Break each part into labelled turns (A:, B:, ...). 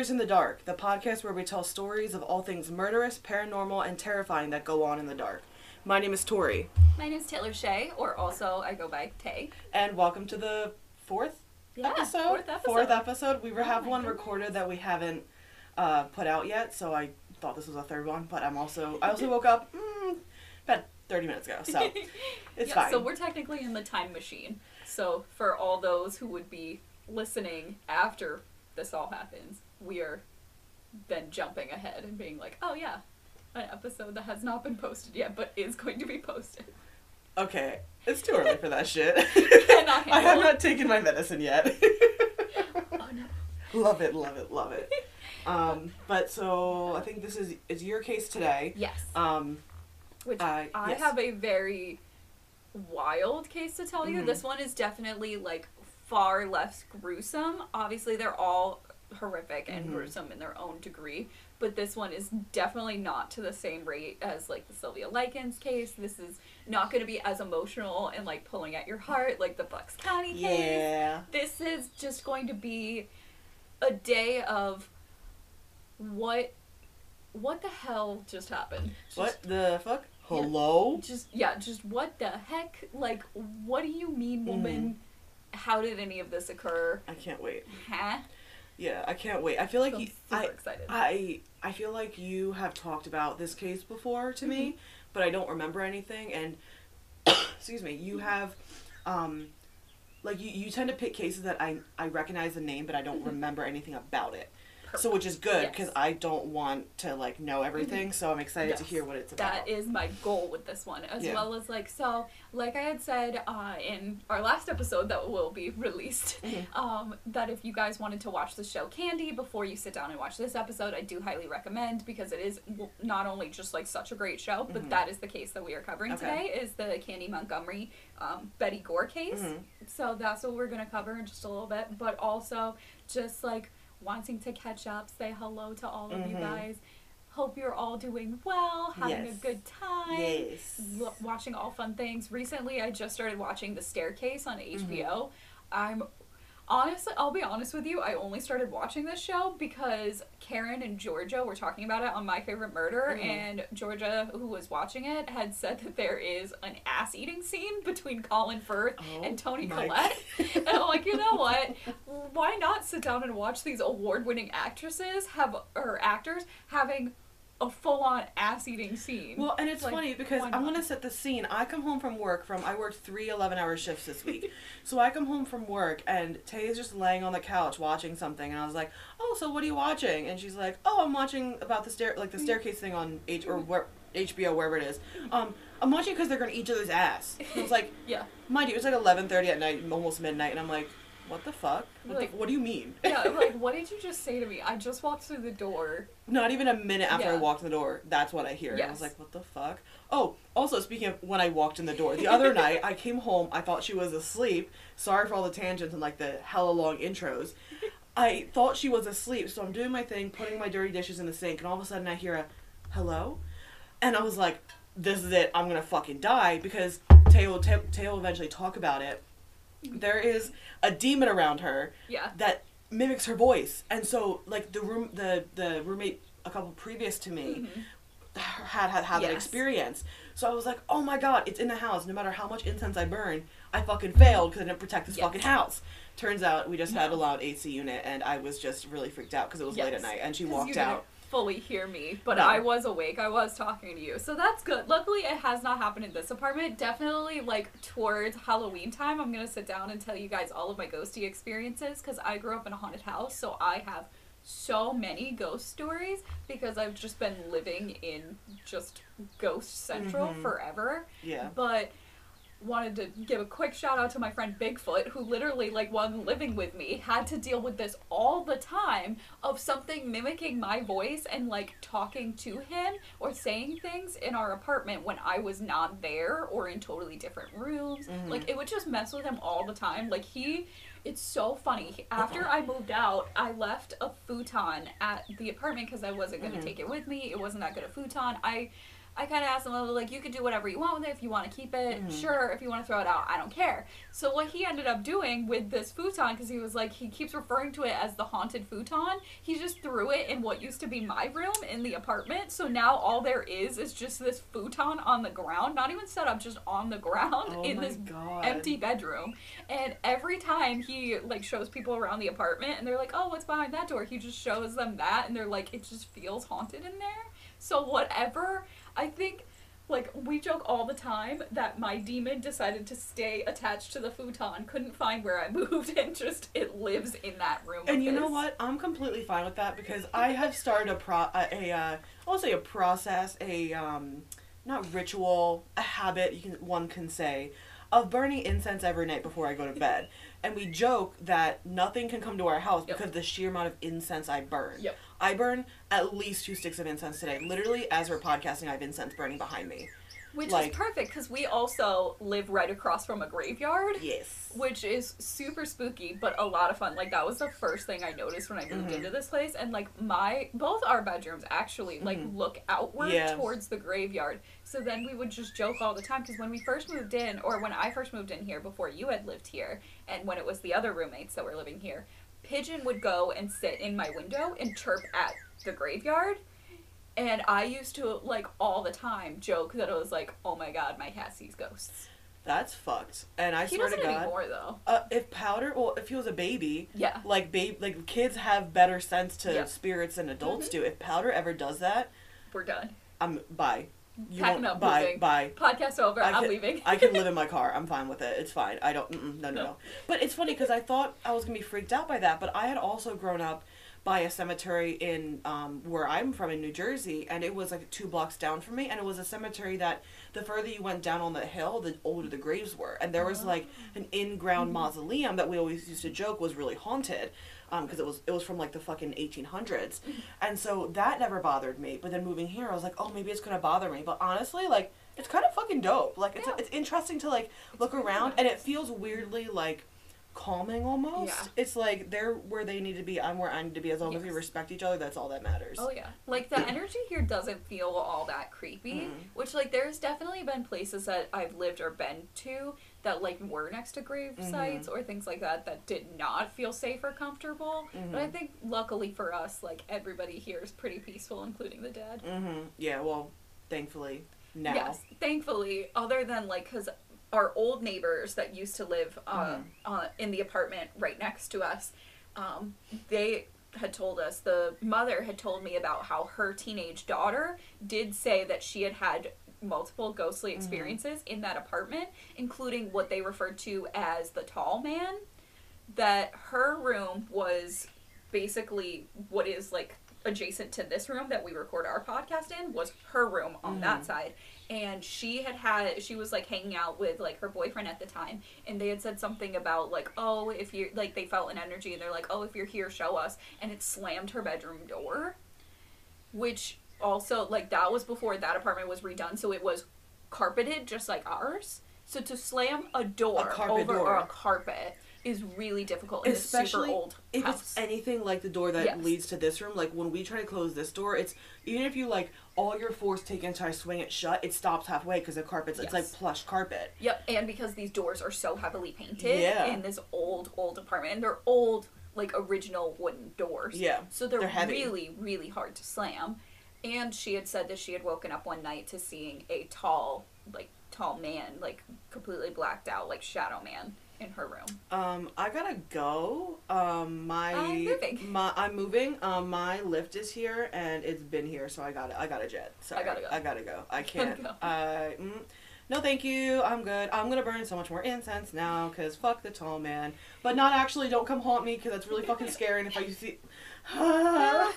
A: Figures in the Dark, the podcast where we tell stories of all things murderous, paranormal, and terrifying that go on in the dark. My name is Tori,
B: My name is Taylor Shea, or also I go by Tay.
A: and welcome to the fourth
B: Yeah,
A: episode.
B: fourth episode.
A: Fourth episode. We
B: Oh
A: have one
B: goodness.
A: recorded that we haven't uh, put out yet, so I thought this was a third one. But I'm also I also woke up mm, about 30 minutes ago, so it's
B: yeah,
A: fine.
B: So we're technically in the time machine. So for all those who would be listening after this all happens, we are then jumping ahead and being like, oh yeah, an episode that has not been posted yet but is going to be posted.
A: okay, it's too early for that shit. I have not taken my medicine yet.
B: Oh no.
A: love it, love it, love it. Um, but so I think this is is your case today.
B: Yes.
A: Um,
B: Which
A: uh,
B: I
A: yes.
B: have a very wild case to tell you.
A: Mhm.
B: This one is definitely like far less gruesome. Obviously, they're all horrific and
A: Mhm.
B: gruesome in their own degree, but this one is definitely not to the same rate as like the Sylvia Likens case. This is not going to be as emotional and like pulling at your heart like the Bucks County case
A: yeah.
B: this is just going to be a day of what what the hell just happened Just-
A: What the fuck? Hello.
B: just yeah just what the heck like what do you mean woman how did any of this occur
A: I can't wait.
B: huh
A: Yeah, I can't wait. I feel like
B: So I'm
A: you,
B: super
A: I,
B: excited
A: I I feel like you have talked about this case before to me,
B: Mm-hmm.
A: but I don't remember anything. And excuse me, you have, um, like you, you tend to pick cases that I I recognize the name, but I don't remember anything about it. So which is good
B: Yes. Mm-hmm.
A: because I don't want to like know everything. So I'm excited to hear what it's about.
B: That is my goal with this one, as
A: Yeah.
B: well as like so, like I had said uh, in our last episode that will be released,
A: Mhm.
B: um, that if you guys wanted to watch the show Candy before you sit down and watch this episode, I do highly recommend because it is not only just like such a great show, but
A: Mhm.
B: that is the case that we are covering
A: Okay.
B: today is the Candy Montgomery um, Betty Gore case.
A: Mhm.
B: So that's what we're gonna cover in just a little bit, but also just like wanting to catch up, say hello to all of you
A: Mhm.
B: guys. Hope you're all doing well, having
A: Yes.
B: a good time.
A: Yes.
B: l- watching all fun things. Recently, I just started watching The Staircase on
A: Mm-hmm.
B: HBO. I'm honestly, I'll be honest with you, I only started watching this show because Karen and Georgia were talking about it on My Favorite Murder,
A: Mhm.
B: and Georgia, who was watching it, had said that there is an ass eating scene between Colin Firth
A: Oh
B: and Toni
A: my
B: Collette. and I'm like, you know what? Why not sit down and watch these award winning actresses have or actors having a full on ass eating scene?
A: Well, and it's
B: Like,
A: funny because I'm gonna set the scene. I come home from work from I worked three 11 hour shifts this week, so I come home from work and Tay is just laying on the couch watching something, and I was like, "Oh, so what are you watching?" And she's like, "Oh, I'm watching about the stair like the staircase thing on H or where HBO wherever it is. Um, I'm watching because they're gonna eat each other's ass." And I was like,
B: yeah.
A: "Mind you, it's like 11:30 at night, almost midnight," and I'm like, "What the fuck? What,
B: Like-
A: the, what do you mean?"
B: yeah, like what did you just say to me? I just walked through the door.
A: Not even a minute after I walked in the door, that's what I hear. And I was like, what the fuck? Oh, also, speaking of when I walked in the door, the other night I came home, I thought she was asleep. Sorry for all the tangents and like the hella long intros. I thought she was asleep, so I'm doing my thing, putting my dirty dishes in the sink, and all of a sudden I hear a hello? And I was like, this is it, I'm gonna fucking die because Teo, Teo, Teo will eventually talk about it. There is a demon around her
B: Yeah.
A: that mimics her voice. And so like the room the the roommate a couple previous to me
B: Mhm.
A: had had had that experience. So i was like oh my god it's in the house. No matter how much incense i burn i fucking failed because i didn't protect this
B: Yes.
A: fucking house. Turns out we just had a loud ac unit and i was just really freaked out because it was late at night and she walked
B: didn't
A: out
B: fully hear me, but
A: No.
B: I was awake. I was talking to you, so that's good. Luckily, it has not happened in this apartment. Definitely, like towards Halloween time, I'm gonna sit down and tell you guys all of my ghosty experiences because I grew up in a haunted house, so I have so many ghost stories because I've just been living in just ghost central
A: Mhm.
B: forever.
A: yeah
B: but wanted to give a quick shout out to my friend Bigfoot who literally like when living with me had to deal with this all the time of something mimicking my voice and like talking to him or saying things in our apartment when I was not there or in totally different rooms
A: Mhm.
B: like it would just mess with him all the time like he it's so funny. After I moved out, I left a futon at the apartment because I wasn't going to
A: Mhm.
B: take it with me. It wasn't that good a futon. I I kind of asked him, like, you could do whatever you want with it. If you want to keep it,
A: Mhm.
B: sure. If you want to throw it out, I don't care. So what he ended up doing with this futon, because he was like, he keeps referring to it as the haunted futon. He just threw it in what used to be my room in the apartment. So now all there is is just this futon on the ground, not even set up, just on the ground
A: Oh
B: in this
A: God.
B: empty bedroom. And every time he like shows people around the apartment, and they're like, "Oh, what's behind that door?" He just shows them that, and they're like, "It just feels haunted in there." So whatever, I think. Like we joke all the time that my demon decided to stay attached to the futon, couldn't find where I moved, and just it lives in that room.
A: And you know what? I'm completely fine with that because I have started a pro a, a uh, I'll say a process, a um, not ritual, a habit you can one can say, of burning incense every night before I go to bed. And we joke that nothing can come to our house
B: Yep.
A: because of the sheer amount of incense I burn.
B: Yep.
A: I burn at least two sticks of incense today. Literally, as we're podcasting, I have incense burning behind me.
B: Which
A: like-
B: is perfect because we also live right across from a graveyard.
A: Yes.
B: which is super spooky but a lot of fun like that was the first thing i noticed when i moved
A: Mhm.
B: into this place and like my both our bedrooms actually like
A: Mhm.
B: look outward
A: Yeah.
B: towards the graveyard so then we would just joke all the time because when we first moved in or when i first moved in here before you had lived here and when it was the other roommates that were living here pigeon would go and sit in my window and chirp at the graveyard. And i used to like all the time joke that it was like oh my god my cat sees ghosts.
A: That's fucked. And I
B: he
A: swear to
B: doesn't
A: God,
B: anymore though.
A: uh, if Powder, well, if he was a baby,
B: yeah.
A: like babe like kids have better sense to
B: Yeah.
A: spirits than adults
B: Mhm.
A: do. If powder ever does that
B: we're done.
A: I'm bye you
B: Packing up,
A: bye
B: moving.
A: bye
B: Podcast over.
A: I
B: I'm leaving.
A: i can live in my car i'm fine with it it's fine i don't no, no no
B: No.
A: but it's funny because i thought i was gonna be freaked out by that but i had also grown up by a cemetery in um, where i'm from in new jersey and it was like two blocks down from me and it was a cemetery that the further you went down on the hill the older the graves were and there was like an in-ground mausoleum that we always used to joke was really haunted because it was it was from like the fucking 1800s and so that never bothered me but then moving here i was like oh maybe it's gonna bother me but honestly like it's kind of fucking dope like it's,
B: Yeah.
A: it's interesting to like look around and it feels weirdly like calming almost
B: Yeah.
A: it's like they're where they need to be i'm where i need to be as long as we respect each other that's all that matters
B: Oh yeah, like the energy here doesn't feel all that creepy.
A: Mhm.
B: Which like there's definitely been places that I've lived or been to that like were next to grave
A: Mhm.
B: sites or things like that that did not feel safe or comfortable. But I
A: Mhm.
B: think luckily for us, like everybody here is pretty peaceful, including the dead.
A: mm-hmm yeah well thankfully now
B: Yes, thankfully, other than like, because our old neighbors that used to live uh, uh, in the apartment right next to us, um, they had told us the mother had told me about how her teenage daughter did say that she had had multiple ghostly experiences in that apartment, including what they referred to as the tall man. That her room was basically what is like adjacent to this room that we record our podcast in was her room on that
A: Mhm.
B: side and she had had she was like hanging out with like her boyfriend at the time and they had said something about like oh if you're like they felt an energy and they're like oh if you're here show us and it slammed her bedroom door which also like that was before that apartment was redone so it was carpeted just like ours so to slam a door
A: carpet
B: over
A: door.
B: a carpet is really difficult in a super
A: Especially
B: old
A: if
B: house.
A: it's anything like the door that
B: Yes.
A: leads to this room, like when we try to close this door, it's even if you like all your force take and try to swing it shut, it stops halfway because the carpet's it's like plush carpet.
B: Yep, and because these doors are so heavily painted
A: Yeah.
B: in this old, old apartment, and they're old, like original wooden doors.
A: Yeah,
B: So they're,
A: they're
B: really, really hard to slam. And she had said that she had woken up one night to seeing a tall, like, tall man, like, completely blacked out, like, shadow man in her room.
A: Um, I gotta go. Um, my
B: I'm moving.
A: my I'm moving. Um, my Lyft is here and it's been here, so I got I got to jet. Sorry, I
B: gotta go.
A: I gotta go. I can't.
B: go.
A: I mm, no, thank you. I'm good. I'm gonna burn so much more incense now, cause fuck the tall man. But not actually. Don't come haunt me, cause that's really fucking scary. And if I see,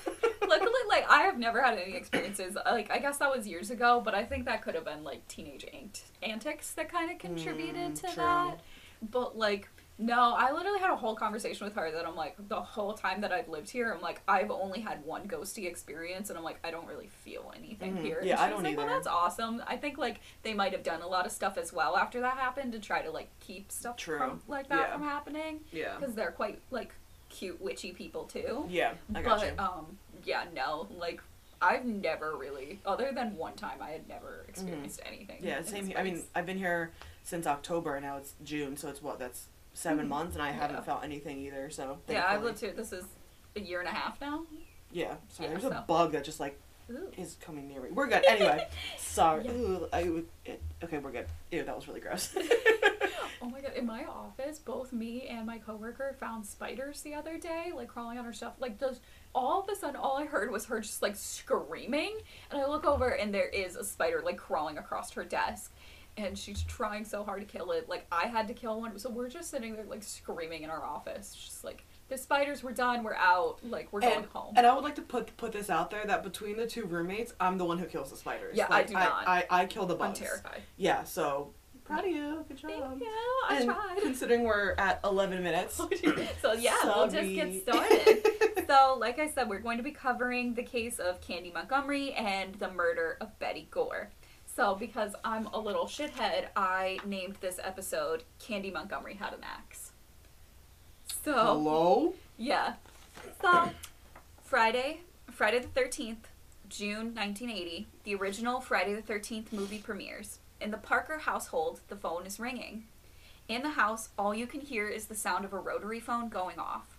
B: Luckily, like, I have never had any experiences. Like, I guess that was years ago, but I think that could have been, like, teenage ant- antics that kind of contributed
A: Mm,
B: to
A: true.
B: that. But, like, no, I literally had a whole conversation with her that I'm like, the whole time that I've lived here, I'm like, I've only had one ghosty experience, and I'm like, I don't really feel anything
A: Mhm.
B: here.
A: Yeah, I
B: was
A: don't
B: like, Well,
A: either.
B: that's awesome. I think like they might have done a lot of stuff as well after that happened to try to like keep stuff
A: True.
B: from like that
A: Yeah.
B: from happening
A: yeah,
B: because they're quite like cute witchy people too.
A: yeah, I got
B: but
A: you.
B: um, yeah, no, like I've never really, other than one time, I had never experienced anything.
A: Mm-hmm. Yeah, same here. I mean. I've been here since October, and now it's June, so it's what that's 7
B: Mhm.
A: months, and I haven't felt anything either. So
B: yeah, I've lived here. This is a year and a half now.
A: Yeah, sorry.
B: Yeah,
A: there's a bug that just like
B: Ooh.
A: is coming near me. We're good. Anyway, sorry.
B: Yeah.
A: Ooh, I. It, okay, we're good. Ew, that was really gross.
B: Oh my god, in my office, both me and my coworker found spiders the other day, like crawling on her stuff. Like those all of a sudden all I heard was her just like screaming. And I look over and there is a spider like crawling across her desk. And she's trying so hard to kill it. Like I had to kill one. So we're just sitting there like screaming in our office. Just like the spiders, we're done, we're out, like we're going home.
A: and I would like to put put this out there that between the two roommates, I'm the one who kills the spiders.
B: Yeah, I do not.
A: I, I, kill the bugs.
B: I'm terrified.
A: Yeah, so proud of you. Good job.
B: Thank you. I
A: and
B: tried.
A: considering we're at 11 minutes.
B: Oh, so yeah, we'll just get started. so, like I said, we're going to be covering the case of Candy Montgomery and the murder of Betty Gore. So, because I'm a little shithead, I named this episode Candy Montgomery Had an Axe. So,
A: Hello?
B: yeah. So, Friday, Friday the 13th, June 1980, the original Friday the 13th movie premieres. In the Parker household, the phone is ringing. In the house, all you can hear is the sound of a rotary phone going off.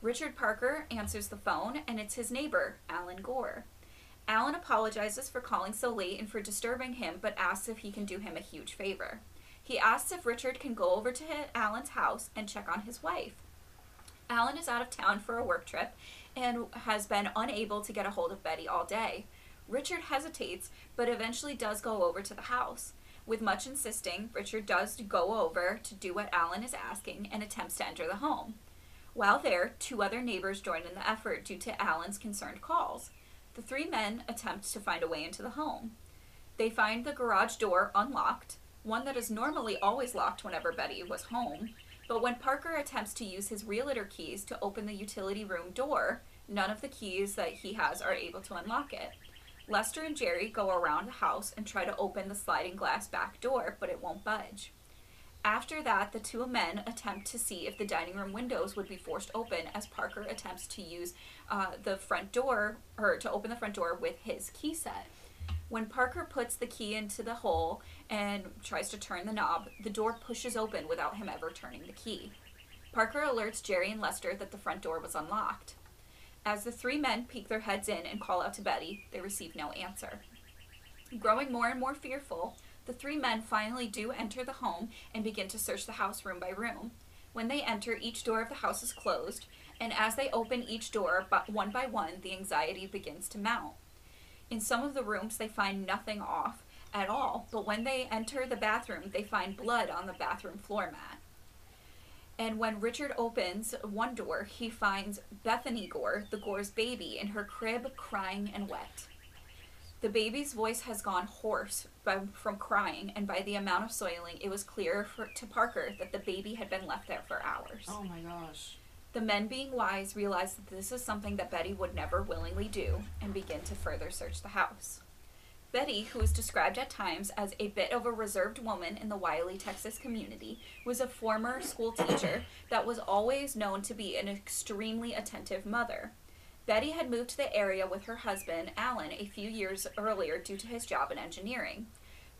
B: Richard Parker answers the phone, and it's his neighbor, Alan Gore. Alan apologizes for calling so late and for disturbing him, but asks if he can do him a huge favor. He asks if Richard can go over to Alan's house and check on his wife. Alan is out of town for a work trip and has been unable to get a hold of Betty all day. Richard hesitates, but eventually does go over to the house. With much insisting, Richard does go over to do what Alan is asking and attempts to enter the home. While there, two other neighbors join in the effort due to Alan's concerned calls. The three men attempt to find a way into the home. They find the garage door unlocked, one that is normally always locked whenever Betty was home. But when Parker attempts to use his realtor keys to open the utility room door, none of the keys that he has are able to unlock it. Lester and Jerry go around the house and try to open the sliding glass back door, but it won't budge. After that, the two men attempt to see if the dining room windows would be forced open as Parker attempts to use uh, the front door, or to open the front door with his key set. When Parker puts the key into the hole and tries to turn the knob, the door pushes open without him ever turning the key. Parker alerts Jerry and Lester that the front door was unlocked. As the three men peek their heads in and call out to Betty, they receive no answer. Growing more and more fearful, the three men finally do enter the home and begin to search the house room by room. When they enter, each door of the house is closed, and as they open each door, but one by one, the anxiety begins to mount. In some of the rooms, they find nothing off at all, but when they enter the bathroom, they find blood on the bathroom floor mat. And when Richard opens one door, he finds Bethany Gore, the Gore's baby, in her crib, crying and wet. The baby's voice has gone hoarse by, from crying, and by the amount of soiling, it was clear for, to Parker that the baby had been left there for hours.
A: Oh my gosh.
B: The men, being wise, realize that this is something that Betty would never willingly do and begin to further search the house. Betty, who is described at times as a bit of a reserved woman in the Wylie, Texas community, was a former school teacher that was always known to be an extremely attentive mother. Betty had moved to the area with her husband, Alan, a few years earlier due to his job in engineering.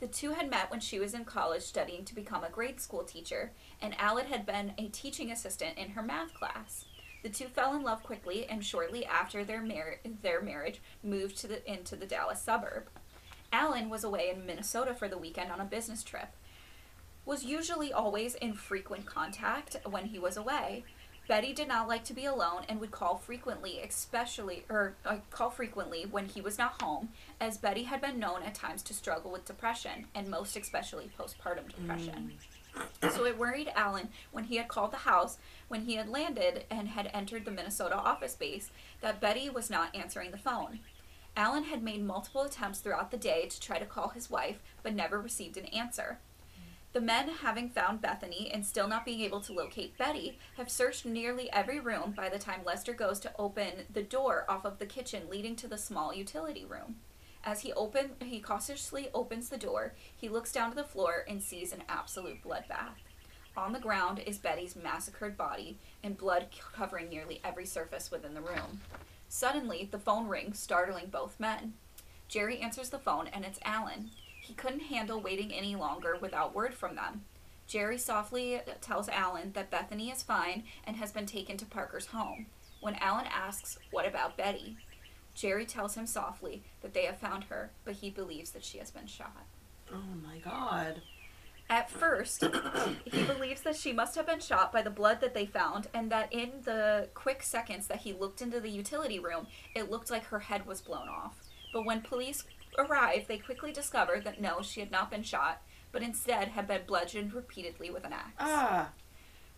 B: The two had met when she was in college studying to become a grade school teacher, and Alan had been a teaching assistant in her math class. The two fell in love quickly, and shortly after their, mar- their marriage, moved to the, into the Dallas suburb. Alan was away in Minnesota for the weekend on a business trip. Was usually always in frequent contact when he was away. Betty did not like to be alone and would call frequently, especially or uh, call frequently when he was not home, as Betty had been known at times to struggle with depression and most especially postpartum depression. So it worried Alan when he had called the house when he had landed and had entered the Minnesota office base that Betty was not answering the phone. Alan had made multiple attempts throughout the day to try to call his wife, but never received an answer. The men, having found Bethany and still not being able to locate Betty, have searched nearly every room by the time Lester goes to open the door off of the kitchen leading to the small utility room. As he open, he cautiously opens the door, he looks down to the floor and sees an absolute bloodbath. On the ground is Betty's massacred body, and blood covering nearly every surface within the room. Suddenly, the phone rings, startling both men. Jerry answers the phone, and it's Alan. He couldn't handle waiting any longer without word from them. Jerry softly tells Alan that Bethany is fine and has been taken to Parker's home. When Alan asks, What about Betty? Jerry tells him softly that they have found her, but he believes that she has been shot.
A: Oh my god.
B: At first, he believes that she must have been shot by the blood that they found, and that in the quick seconds that he looked into the utility room, it looked like her head was blown off. But when police arrived, they quickly discovered that no, she had not been shot, but instead had been bludgeoned repeatedly with an axe.
A: Ah.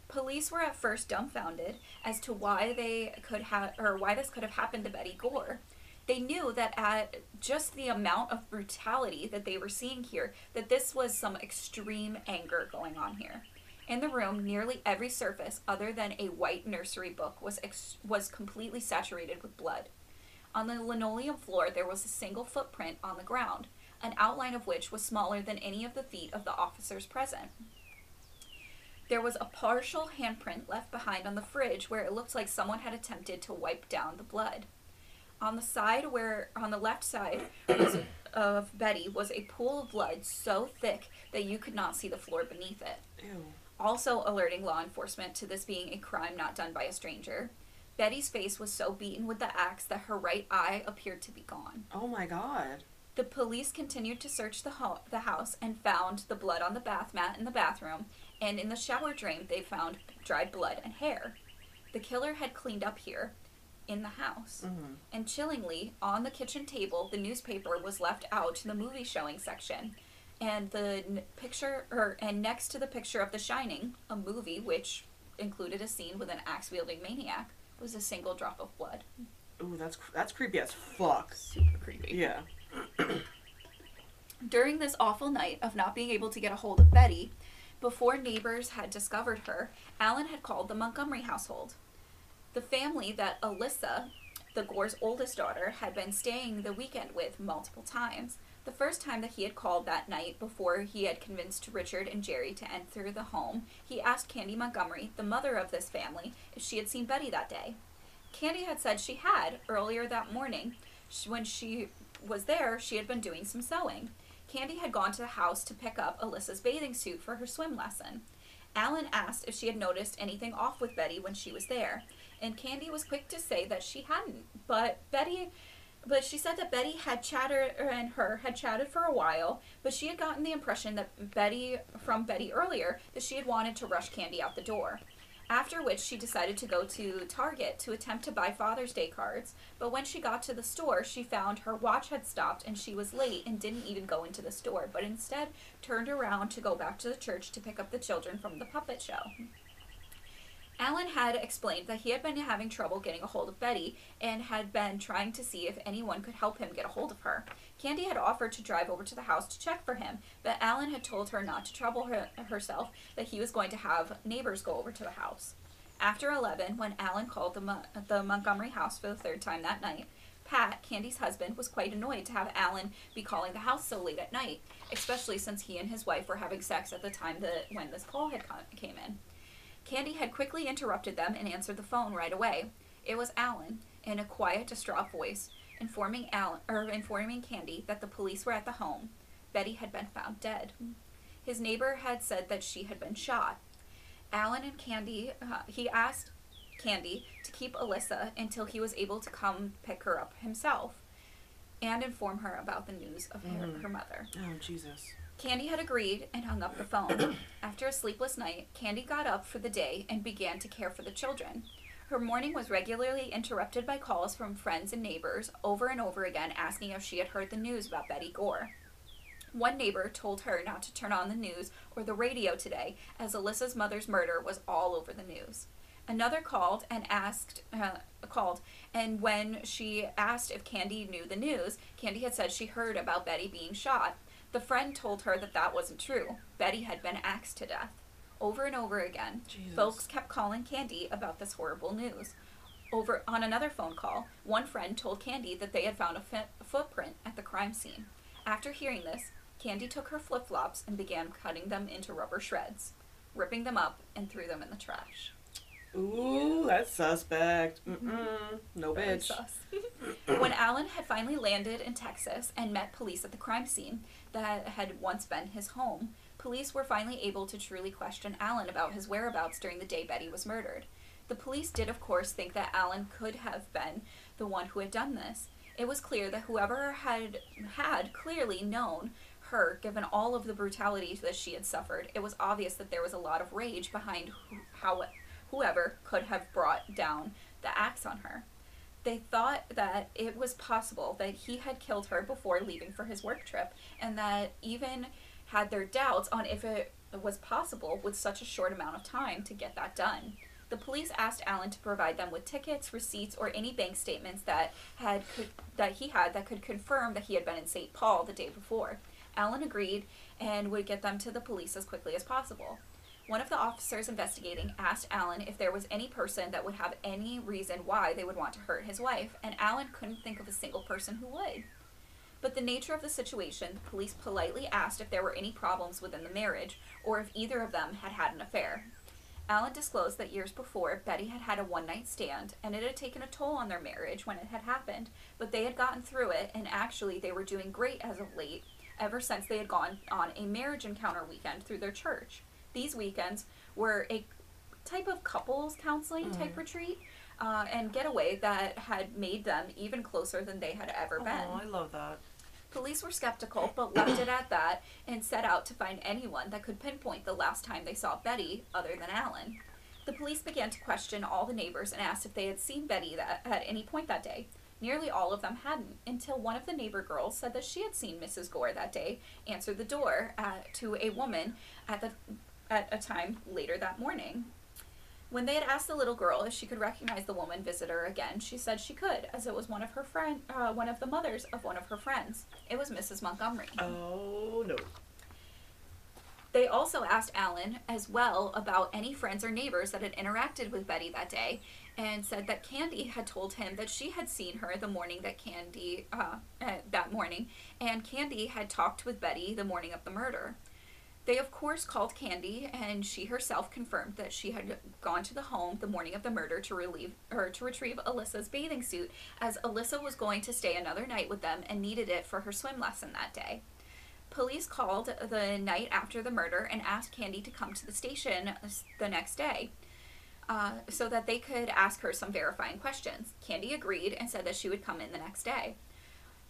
B: Police were at first dumbfounded as to why they could have or why this could have happened to Betty Gore. They knew that at just the amount of brutality that they were seeing here, that this was some extreme anger going on here. In the room, nearly every surface other than a white nursery book was ex- was completely saturated with blood. On the linoleum floor, there was a single footprint on the ground, an outline of which was smaller than any of the feet of the officers present. There was a partial handprint left behind on the fridge where it looked like someone had attempted to wipe down the blood. On the side where on the left side was, of Betty was a pool of blood so thick that you could not see the floor beneath it.
A: Ew.
B: Also alerting law enforcement to this being a crime not done by a stranger. Betty's face was so beaten with the axe that her right eye appeared to be gone.
A: Oh my god.
B: The police continued to search the, ho- the house and found the blood on the bath mat in the bathroom, and in the shower drain, they found dried blood and hair. The killer had cleaned up here in the house.
A: Mhm.
B: And chillingly, on the kitchen table, the newspaper was left out in the movie showing section. And the n- picture, or and next to the picture of The Shining, a movie which included a scene with an axe wielding maniac, was a single drop of blood.
A: Ooh, that's that's creepy as fuck.
B: Super creepy.
A: Yeah.
B: During this awful night of not being able to get a hold of Betty, before neighbors had discovered her, Alan had called the Montgomery household. The family that Alyssa, the Gore's oldest daughter, had been staying the weekend with multiple times. The first time that he had called that night, before he had convinced Richard and Jerry to enter the home, he asked Candy Montgomery, the mother of this family, if she had seen Betty that day. Candy had said she had earlier that morning. When she was there, she had been doing some sewing. Candy had gone to the house to pick up Alyssa's bathing suit for her swim lesson. Alan asked if she had noticed anything off with Betty when she was there, and Candy was quick to say that she hadn't. But Betty, but she said that Betty had chatted er, and her had chatted for a while, but she had gotten the impression that Betty from Betty earlier that she had wanted to rush Candy out the door. After which she decided to go to Target to attempt to buy Father's Day cards, but when she got to the store, she found her watch had stopped and she was late and didn't even go into the store, but instead turned around to go back to the church to pick up the children from the puppet show. Alan had explained that he had been having trouble getting a hold of Betty and had been trying to see if anyone could help him get a hold of her. Candy had offered to drive over to the house to check for him, but Alan had told her not to trouble her, herself, that he was going to have neighbors go over to the house. After 11, when Alan called the, Mo- the Montgomery house for the third time that night, Pat, Candy's husband, was quite annoyed to have Alan be calling the house so late at night, especially since he and his wife were having sex at the time that when this call had come, came in. Candy had quickly interrupted them and answered the phone right away. It was Alan, in a quiet, distraught voice, informing Alan or informing Candy that the police were at the home. Betty had been found dead. His neighbor had said that she had been shot. Alan and Candy, uh, he asked Candy to keep Alyssa until he was able to come pick her up himself and inform her about the news of her,
A: Mhm.
B: her mother.
A: Oh Jesus.
B: Candy had agreed and hung up the phone. After a sleepless night, Candy got up for the day and began to care for the children. Her morning was regularly interrupted by calls from friends and neighbors over and over again asking if she had heard the news about Betty Gore. One neighbor told her not to turn on the news or the radio today, as Alyssa's mother's murder was all over the news. Another called and asked, uh, called, and when she asked if Candy knew the news, Candy had said she heard about Betty being shot. The friend told her that that wasn't true. Betty had been axed to death. Over and over again,
A: Jesus.
B: folks kept calling Candy about this horrible news. Over on another phone call, one friend told Candy that they had found a footprint at the crime scene. After hearing this, Candy took her flip flops and began cutting them into rubber shreds, ripping them up, and threw them in the trash.
A: Ooh. Ooh, that's suspect. Mm-mm. Mm-hmm. No
B: Very
A: bitch.
B: sus. when Alan had finally landed in Texas and met police at the crime scene that had once been his home, police were finally able to truly question Alan about his whereabouts during the day Betty was murdered. The police did, of course, think that Alan could have been the one who had done this. It was clear that whoever had had clearly known her, given all of the brutality that she had suffered, it was obvious that there was a lot of rage behind how whoever could have brought down the axe on her. They thought that it was possible that he had killed her before leaving for his work trip, and that even had their doubts on if it was possible with such a short amount of time to get that done. The police asked Allen to provide them with tickets, receipts, or any bank statements that had could, that he had that could confirm that he had been in St. Paul the day before. Allen agreed and would get them to the police as quickly as possible. One of the officers investigating asked Allen if there was any person that would have any reason why they would want to hurt his wife, and Allen couldn't think of a single person who would. But the nature of the situation, the police politely asked if there were any problems within the marriage, or if either of them had had an affair. Allen disclosed that years before, Betty had had a one night stand, and it had taken a toll on their marriage when it had happened, but they had gotten through it, and actually they were doing great as of late, ever since they had gone on a marriage encounter weekend through their church. These weekends were a type of couples counseling type retreat uh, and getaway that had made them even closer than they had ever been.
A: Oh, I love that.
B: Police were skeptical, but left it at that and set out to find anyone that could pinpoint the last time they saw Betty other than Alan. The police began to question all the neighbors and asked if they had seen Betty that, at any point that day. Nearly all of them hadn't, until one of the neighbor girls said that she had seen Mrs. Gore that day answer the door uh, to a woman at the at a time later that morning. When they had asked the little girl if she could recognize the woman visitor again, she said she could, as it was one of her friend, uh, one of the mothers of one of her friends. It was Mrs. Montgomery.
A: Oh no.
B: They also asked Alan as well about any friends or neighbors that had interacted with Betty that day, and said that Candy had told him that she had seen her the morning that Candy uh, uh, that morning, and Candy had talked with Betty the morning of the murder. They of course called Candy, and she herself confirmed that she had gone to the home the morning of the murder to relieve or to retrieve Alyssa's bathing suit, as Alyssa was going to stay another night with them and needed it for her swim lesson that day. Police called the night after the murder and asked Candy to come to the station the next day uh, so that they could ask her some verifying questions. Candy agreed and said that she would come in the next day.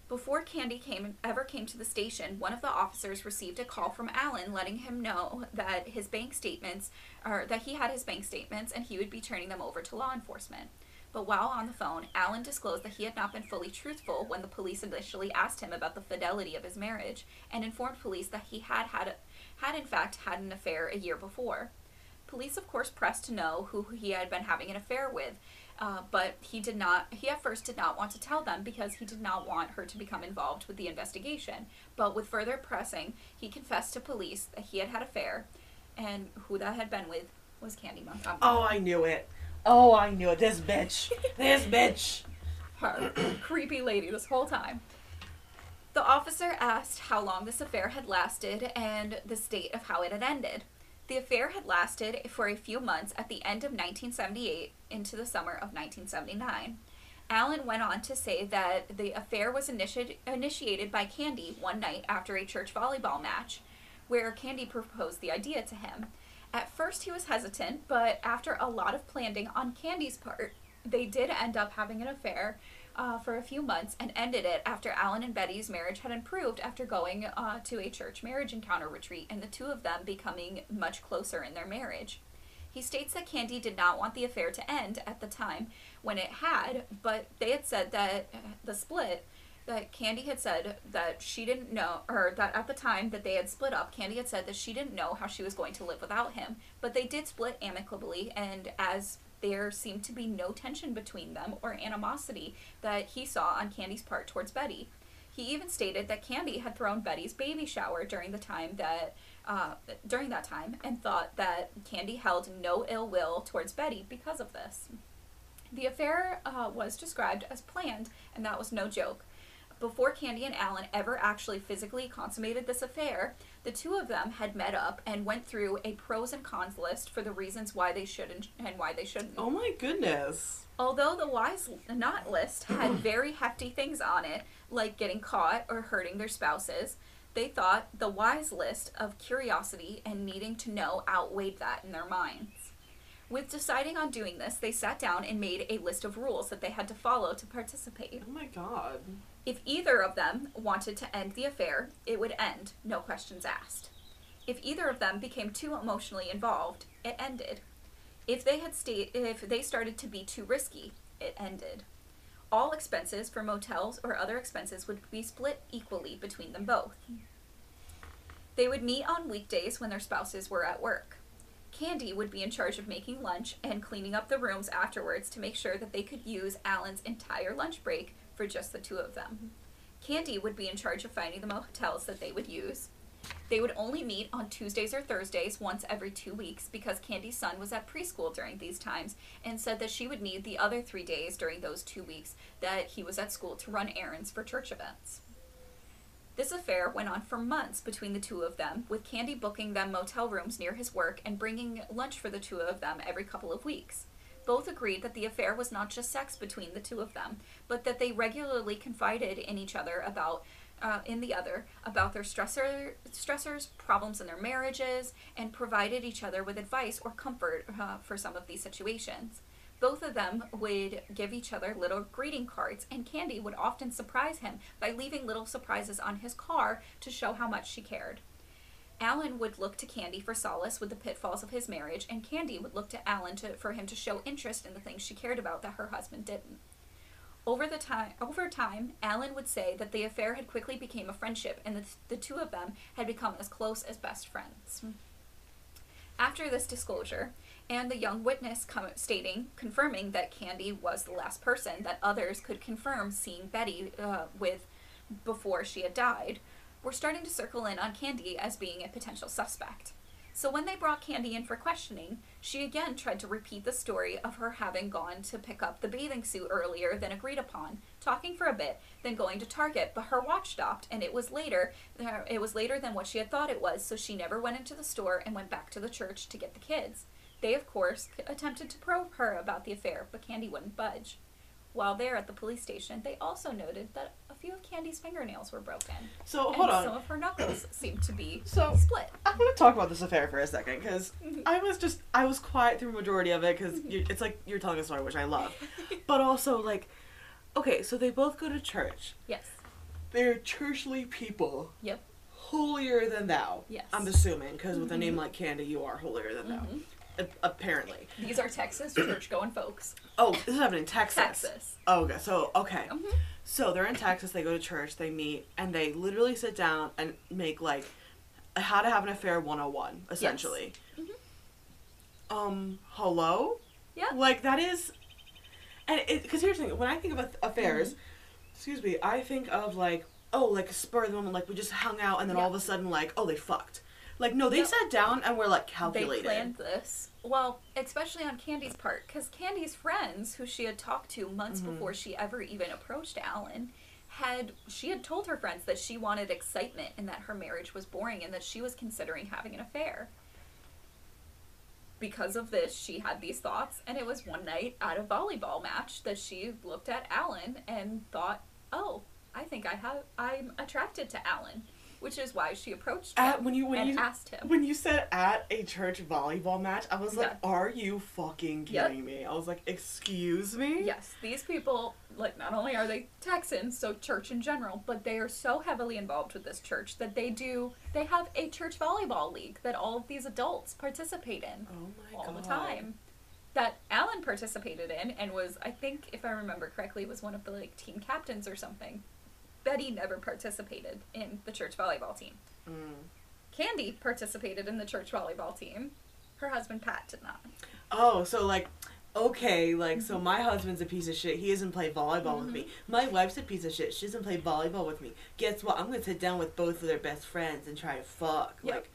B: Before Candy came ever came to the station, one of the officers received a call from Alan letting him know that his bank statements or that he had his bank statements and he would be turning them over to law enforcement. But while on the phone, Alan disclosed that he had not been fully truthful when the police initially asked him about the fidelity of his marriage and informed police that he had had had in fact had an affair a year before. Police, of course, pressed to know who he had been having an affair with, uh, but he did not. He at first did not want to tell them because he did not want her to become involved with the investigation. But with further pressing, he confessed to police that he had had an affair, and who that had been with was Candy Montgomery.
A: Oh, I knew it. Oh, I knew it. This bitch. This bitch.
B: her creepy lady this whole time. The officer asked how long this affair had lasted and the state of how it had ended. The affair had lasted for a few months at the end of 1978 into the summer of 1979. Allen went on to say that the affair was initi- initiated by Candy one night after a church volleyball match, where Candy proposed the idea to him. At first, he was hesitant, but after a lot of planning on Candy's part, they did end up having an affair uh, for a few months and ended it after Alan and Betty's marriage had improved after going uh, to a church marriage encounter retreat and the two of them becoming much closer in their marriage. He states that Candy did not want the affair to end at the time when it had, but they had said that uh, the split that Candy had said that she didn't know, or that at the time that they had split up, Candy had said that she didn't know how she was going to live without him. But they did split amicably, and as there seemed to be no tension between them or animosity that he saw on Candy's part towards Betty. He even stated that Candy had thrown Betty's baby shower during the time that uh, during that time and thought that Candy held no ill will towards Betty because of this. The affair uh, was described as planned, and that was no joke. Before Candy and Alan ever actually physically consummated this affair, the two of them had met up and went through a pros and cons list for the reasons why they should and, and why they shouldn't.
A: Oh my goodness.
B: Although the wise not list had very hefty things on it, like getting caught or hurting their spouses, they thought the wise list of curiosity and needing to know outweighed that in their minds. With deciding on doing this, they sat down and made a list of rules that they had to follow to participate.
A: Oh my god.
B: If either of them wanted to end the affair, it would end, no questions asked. If either of them became too emotionally involved, it ended. If they had sta- if they started to be too risky, it ended. All expenses for motels or other expenses would be split equally between them both. They would meet on weekdays when their spouses were at work. Candy would be in charge of making lunch and cleaning up the rooms afterwards to make sure that they could use Alan's entire lunch break for just the two of them. Candy would be in charge of finding the motels that they would use. They would only meet on Tuesdays or Thursdays once every two weeks because Candy's son was at preschool during these times and said that she would need the other three days during those two weeks that he was at school to run errands for church events. This affair went on for months between the two of them, with Candy booking them motel rooms near his work and bringing lunch for the two of them every couple of weeks. Both agreed that the affair was not just sex between the two of them, but that they regularly confided in each other about uh, in the other about their stressor stressors, problems in their marriages, and provided each other with advice or comfort uh, for some of these situations. Both of them would give each other little greeting cards, and Candy would often surprise him by leaving little surprises on his car to show how much she cared. Alan would look to Candy for solace with the pitfalls of his marriage, and Candy would look to Alan to, for him to show interest in the things she cared about that her husband didn't. Over the time, over time, Alan would say that the affair had quickly become a friendship, and the, the two of them had become as close as best friends. After this disclosure, and the young witness com- stating, confirming that Candy was the last person that others could confirm seeing Betty uh, with before she had died, were starting to circle in on Candy as being a potential suspect. So when they brought Candy in for questioning, she again tried to repeat the story of her having gone to pick up the bathing suit earlier than agreed upon, talking for a bit, then going to Target, but her watch stopped and it was later uh, it was later than what she had thought it was, so she never went into the store and went back to the church to get the kids. They, of course, attempted to probe her about the affair, but Candy wouldn't budge. While there at the police station, they also noted that few of Candy's fingernails were broken.
A: So hold on.
B: some of her knuckles seemed to be
A: So-
B: split.
A: I want to talk about this affair for a second because
B: Mhm.
A: I was just I was quiet through the majority of it because it's like you're telling a story which I love, but also like, okay, so they both go to church.
B: Yes.
A: They're churchly people,
B: Yep.
A: holier than thou.
B: Yes.
A: I'm assuming because with a name
B: Mhm.
A: like Candy, you are holier than thou. Apparently.
B: These are Texas church going folks.
A: Oh, this is happening in Texas.
B: Texas.
A: Oh, okay. So okay.
B: Mhm.
A: So they're in Texas. They go to church. They meet, and they literally sit down and make like how to have an affair 101, essentially.
B: Mhm.
A: Um, hello.
B: Yeah.
A: Like that is, and because here's the thing: when I think of affairs,
B: Mm-hmm.
A: excuse me, I think of like oh, like a spur of the moment, like we just hung out, and then all of a sudden, like oh, they fucked. Like no, they
B: Yep.
A: sat down and were like
B: They planned this. Well, especially on Candy's part, because Candy's friends, who she had talked to months
A: Mhm.
B: before she ever even approached Alan, had she had told her friends that she wanted excitement and that her marriage was boring and that she was considering having an affair. Because of this, she had these thoughts, and it was one night at a volleyball match that she looked at Alan and thought, "Oh, I think I have I'm attracted to Alan," which is why she approached him
A: At when you when
B: and
A: you
B: asked him.
A: When you said at a church volleyball match, I was like,
B: Yeah.
A: "Are you fucking
B: Yep.
A: kidding me?" I was like, "Excuse me."
B: Yes, these people, like, not only are they Texans, so church in general, but they are so heavily involved with this church that they do, they have a church volleyball league that all of these adults participate in
A: Oh my
B: all
A: god.
B: the time. That Alan participated in and was, I think, if I remember correctly, was one of the, like, team captains or something. Betty never participated in the church volleyball team.
A: Mm.
B: Candy participated in the church volleyball team. Her husband, Pat, did not.
A: Oh, so like, okay, like, so
B: Mm-hmm.
A: my husband's a piece of shit. He doesn't play volleyball with me. My wife's a piece of shit. She doesn't play volleyball with me. Guess what? I'm gonna sit down with both of their best friends and try to fuck.
B: Yep.
A: Like,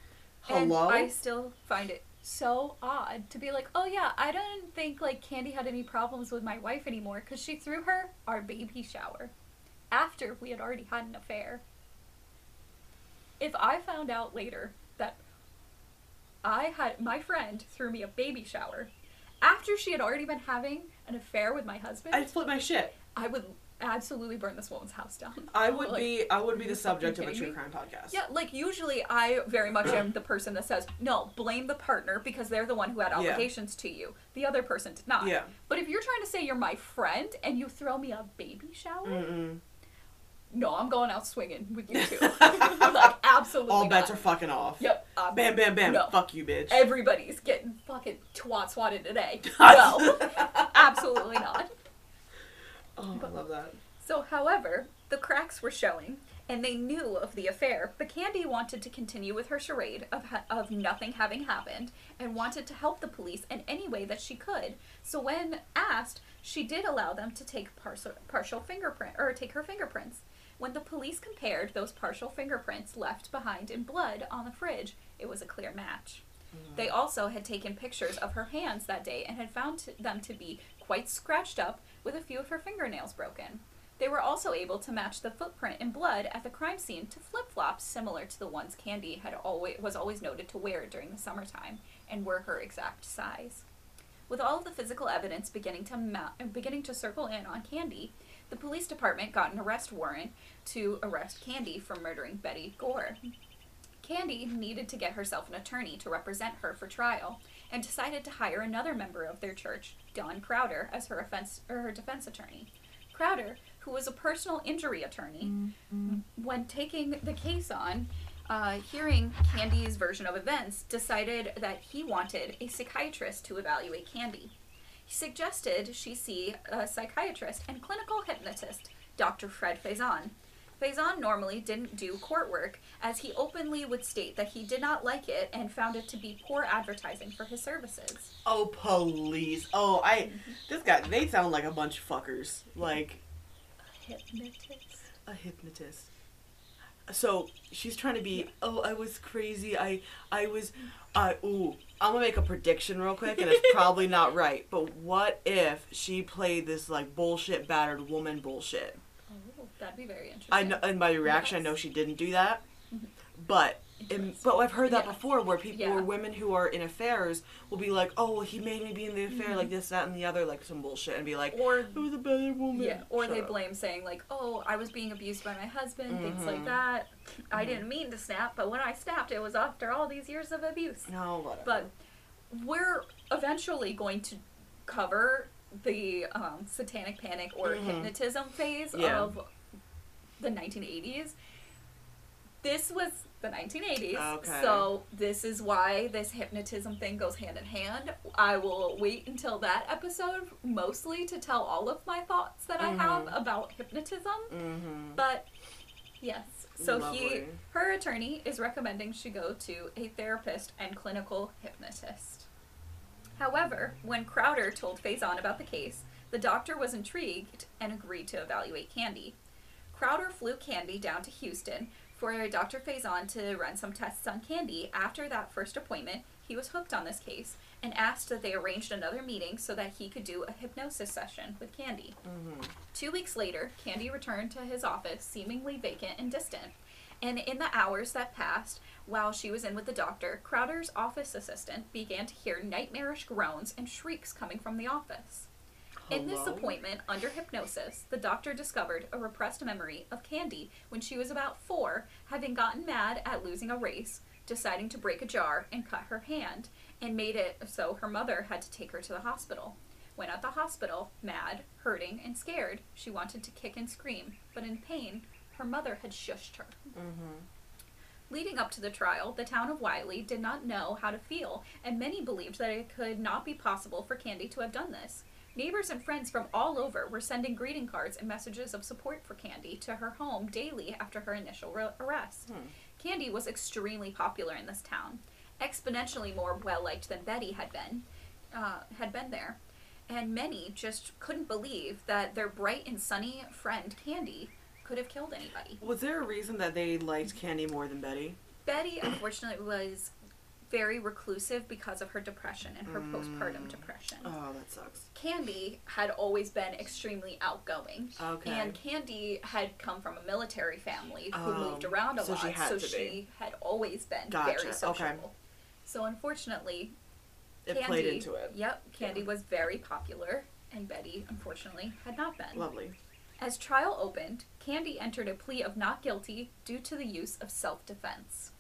B: And
A: hello.
B: I still find it so odd to be like, oh yeah, I don't think like Candy had any problems with my wife anymore because she threw her our baby shower. After we had already had an affair. If I found out later that I had my friend threw me a baby shower after she had already been having an affair with my husband,
A: I'd split my shit.
B: I would absolutely burn this woman's house down.
A: I would
B: Like,
A: be I would be the subject of a true crime podcast.
B: Yeah, like usually I very much am the person that says, no, blame the partner because they're the one who had
A: Yeah.
B: obligations to you. The other person did not.
A: Yeah.
B: But if you're trying to say you're my friend and you throw me a baby shower,
A: Mm-mm.
B: No, I'm going out swinging with you two. like, absolutely.
A: All bets
B: not.
A: are fucking off.
B: Yep. um,
A: Bam, bam, bam.
B: No.
A: Fuck you, bitch.
B: Everybody's getting fucking twat swatted today. No, absolutely not.
A: oh, I love that.
B: So, however, the cracks were showing, and they knew of the affair, but Candy wanted to continue with her charade of, ha- of nothing having happened and wanted to help the police in any way that she could. So, when asked, she did allow them to take partial, partial fingerprint or take her fingerprints. When the police compared those partial fingerprints left behind in blood on the fridge, it was a clear match. Mm-hmm. They also had taken pictures of her hands that day and had found them to be quite scratched up with a few of her fingernails broken. They were also able to match the footprint in blood at the crime scene to flip-flops similar to the ones Candy had always was always noted to wear during the summertime and were her exact size. With all of the physical evidence beginning to ma- beginning to circle in on Candy, the police department got an arrest warrant to arrest Candy for murdering Betty Gore. Candy needed to get herself an attorney to represent her for trial and decided to hire another member of their church, Don Crowder, as her, offense, or her defense attorney. Crowder, who was a personal injury attorney, when taking the case on, uh, hearing Candy's version of events, decided that he wanted a psychiatrist to evaluate Candy. Suggested she see a psychiatrist and clinical hypnotist, Dr. Fred Fason. Fason normally didn't do court work, as he openly would state that he did not like it and found it to be poor advertising for his services.
A: Oh, police. Oh, I. This guy. They sound like a bunch of fuckers. Like A
B: Hypnotist?
A: a hypnotist. So she's trying to be. Oh, I was crazy. I. I was. I. ooh. I'm gonna make a prediction real quick, and it's probably not right. But what if she played this like bullshit battered woman bullshit?
B: Oh, that'd be very interesting.
A: I know, and by the reaction, I know she didn't do that. Mm-hmm. But, but I've heard that
B: Yeah.
A: before, where people,
B: Yeah.
A: or women who are in affairs, will be like, "Oh, well, he made me be in the affair, like this, that, and the other, like some bullshit," and be like,
B: Or
A: "It was a better woman."
B: Yeah, or
A: Shut
B: they
A: up.
B: blame saying like, "Oh, I was being abused by my husband," things like
A: Mhm.
B: that. I didn't mean to snap, but when I snapped, it was after all these years of abuse.
A: No, whatever.
B: But we're eventually going to cover the um, satanic panic or
A: Mhm.
B: hypnotism phase
A: Yeah.
B: of the 1980s. This was the 1980s,
A: Okay.
B: so this is why this hypnotism thing goes hand in hand. I will wait until that episode mostly to tell all of my thoughts that I have
A: Mhm.
B: about hypnotism.
A: mm-hmm.
B: But yes, so he her attorney is recommending she go to a therapist and clinical hypnotist. However, when Crowder told Fason about the case, the doctor was intrigued and agreed to evaluate Candy. Crowder flew Candy down to Houston for Dr. Fason to run some tests on Candy. After that first appointment, he was hooked on this case and asked that they arranged another meeting so that he could do a hypnosis session with Candy.
A: Mm-hmm.
B: Two weeks later, Candy returned to his office, seemingly vacant and distant. And in the hours that passed, while she was in with the doctor, Crowder's office assistant began to hear nightmarish groans and shrieks coming from the office. In this appointment, under hypnosis, the doctor discovered a repressed memory of Candy when she was about four, having gotten mad at losing a race, deciding to break a jar and cut her hand, and made it so her mother had to take her to the hospital. When at the hospital, mad, hurting, and scared, she wanted to kick and scream, but in pain, her mother had shushed her.
A: Mm-hmm.
B: Leading up to the trial, the town of Wylie did not know how to feel, and many believed that it could not be possible for Candy to have done this. Neighbors and friends from all over were sending greeting cards and messages of support for Candy to her home daily after her initial re- arrest.
A: Hmm.
B: Candy was extremely popular in this town, exponentially more well liked than Betty had been, uh, had been there, and many just couldn't believe that their bright and sunny friend Candy could have killed anybody.
A: Was there a reason that they liked Candy more than Betty?
B: Betty, unfortunately, was very reclusive because of her depression and her postpartum
A: Mm.
B: depression.
A: Oh, that sucks.
B: Candy had always been extremely outgoing.
A: Okay.
B: And Candy had come from a military family who
A: Oh,
B: moved around a
A: so
B: lot,
A: she had
B: so
A: to be.
B: she had always been
A: Gotcha,
B: very
A: okay.
B: So unfortunately,
A: It
B: Candy,
A: played into it.
B: Yep, Candy
A: Yeah.
B: was very popular, and Betty, unfortunately, had not been.
A: Lovely.
B: As trial opened, Candy entered a plea of not guilty due to the use of self defense.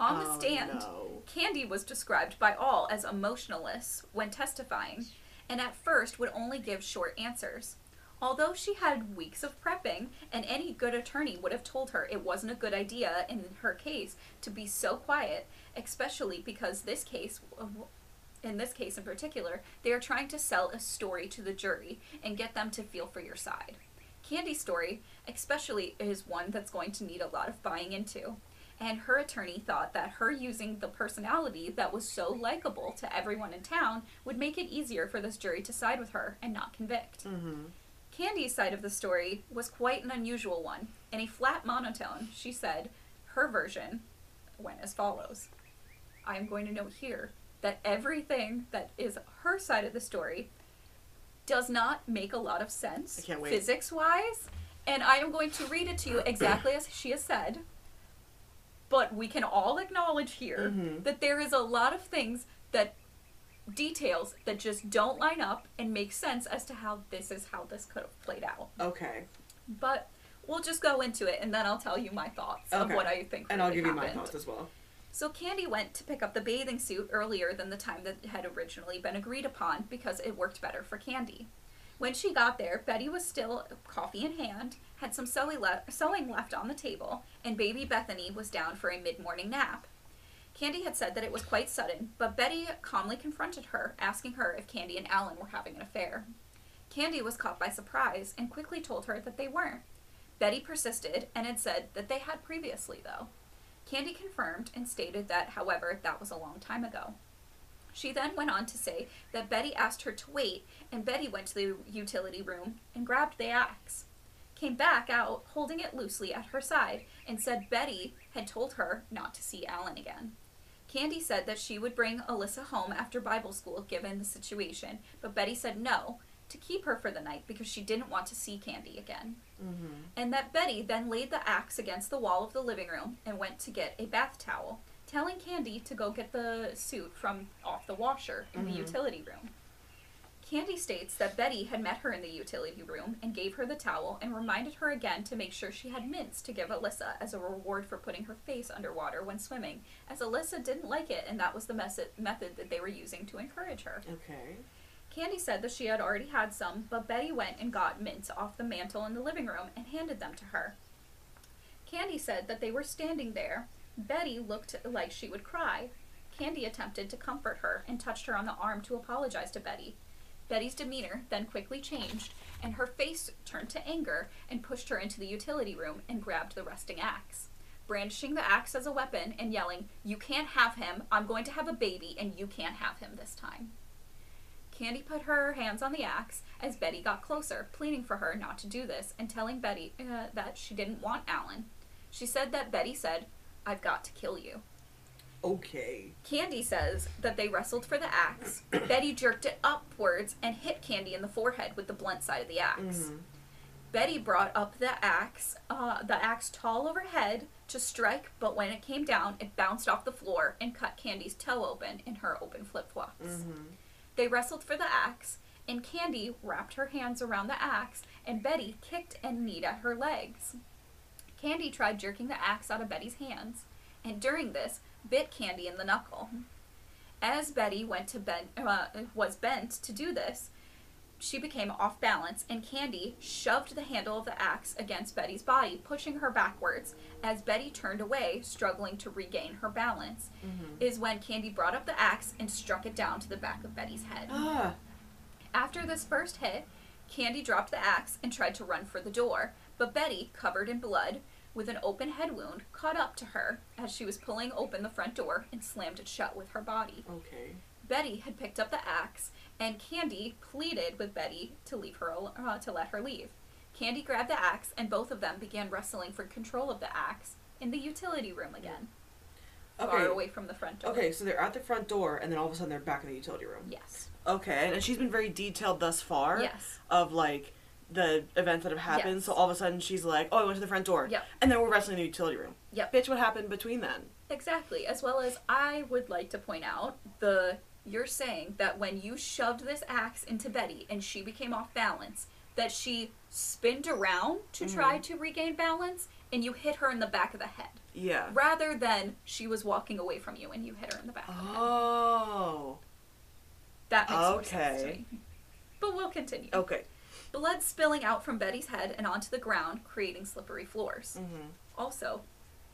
B: On the
A: Oh,
B: stand,
A: no.
B: Candy was described by all as emotionless when testifying, and at first would only give short answers. Although she had weeks of prepping, and any good attorney would have told her it wasn't a good idea in her case to be so quiet, especially because this case, in this case in particular, they are trying to sell a story to the jury and get them to feel for your side. Candy's story, especially, is one that's going to need a lot of buying into. And her attorney thought that her using the personality that was so likable to everyone in town would make it easier for this jury to side with her and not convict.
A: Mm-hmm.
B: Candy's side of the story was quite an unusual one. In a flat monotone, she said her version went as follows I am going to note here that everything that is her side of the story does not make a lot of sense
A: I can't wait.
B: physics wise, and I am going to read it to you exactly as she has said. But we can all acknowledge here
A: Mhm.
B: that there is a lot of things that details that just don't line up and make sense as to how this is how this could have played out.
A: Okay.
B: But we'll just go into it and then I'll tell you my thoughts of what I think.
A: And I'll
B: really
A: give you my thoughts as well.
B: So Candy went to pick up the bathing suit earlier than the time that had originally been agreed upon because it worked better for Candy. When she got there, Betty was still coffee in hand, had some sewing, sewing left on the table, and baby Bethany was down for a mid-morning nap. Candy had said that it was quite sudden, but Betty calmly confronted her, asking her if Candy and Alan were having an affair. Candy was caught by surprise and quickly told her that they weren't. Betty persisted and had said that they had previously, though. Candy confirmed and stated that, however, that was a long time ago. She then went on to say that Betty asked her to wait, and Betty went to the utility room and grabbed the axe. Came back out holding it loosely at her side and said Betty had told her not to see Alan again. Candy said that she would bring Alyssa home after Bible school given the situation, but Betty said no, to keep her for the night because she didn't want to see Candy again
A: Mm-hmm.
B: and that Betty then laid the axe against the wall of the living room and went to get a bath towel, telling Candy to go get the suit from off the washer in the
A: Mhm.
B: utility room. Candy states that Betty had met her in the utility room and gave her the towel and reminded her again to make sure she had mints to give Alyssa as a reward for putting her face underwater when swimming, as Alyssa didn't like it and that was the mes- method that they were using to encourage her.
A: Okay.
B: Candy said that she had already had some, but Betty went and got mints off the mantel in the living room and handed them to her. Candy said that they were standing there. Betty looked like she would cry. Candy attempted to comfort her and touched her on the arm to apologize to Betty. Betty's demeanor then quickly changed, and her face turned to anger and pushed her into the utility room and grabbed the resting axe. Brandishing the axe as a weapon and yelling, You can't have him, I'm going to have a baby, and you can't have him this time. Candy put her hands on the axe as Betty got closer, pleading for her not to do this and telling Betty uh, that she didn't want Alan. She said that Betty said, I've got to kill you.
A: Okay.
B: Candy says that they wrestled for the axe. Betty jerked it upwards and hit Candy in the forehead with the blunt side of the axe.
A: Mm-hmm.
B: Betty brought up the axe, uh, the axe tall overhead to strike, but when it came down, it bounced off the floor and cut Candy's toe open in her open flip flops.
A: Mm-hmm.
B: They wrestled for the axe, and Candy wrapped her hands around the axe, and Betty kicked and kneed at her legs. Candy tried jerking the axe out of Betty's hands, and during this, bit Candy in the knuckle. As Betty went to bend, uh, was bent to do this, she became off balance, and Candy shoved the handle of the axe against Betty's body, pushing her backwards. As Betty turned away, struggling to regain her balance,
A: Mm-hmm.
B: is when Candy brought up the axe and struck it down to the back of Betty's head.
A: Ah.
B: After this first hit, Candy dropped the axe and tried to run for the door, but Betty, covered in blood, with an open head wound, caught up to her as she was pulling open the front door and slammed it shut with her body.
A: Okay.
B: Betty had picked up the axe, and Candy pleaded with Betty to leave her al- uh, to let her leave. Candy grabbed the axe, and both of them began wrestling for control of the axe in the utility room again. far away from the front door.
A: Okay, so they're at the front door, and then all of a sudden they're back in the utility room.
B: Yes.
A: Okay, and she's been very detailed thus far
B: Yes.
A: of like the events that have happened.
B: Yes.
A: So all of a sudden she's like, "Oh, I went to the front door."
B: Yep.
A: And then we're wrestling in the utility room.
B: Yep.
A: Bitch, what happened between then?
B: Exactly. As well as I would like to point out the you're saying that when you shoved this axe into Betty and she became off balance, that she spinned around to try
A: Mhm.
B: to regain balance and you hit her in the back of the head.
A: Yeah.
B: Rather than she was walking away from you and you hit her in the back of the head.
A: Oh.
B: That makes more sense to
A: okay.
B: me. But we'll continue.
A: Okay.
B: Blood spilling out from Betty's head and onto the ground, creating slippery floors.
A: Mm-hmm.
B: Also,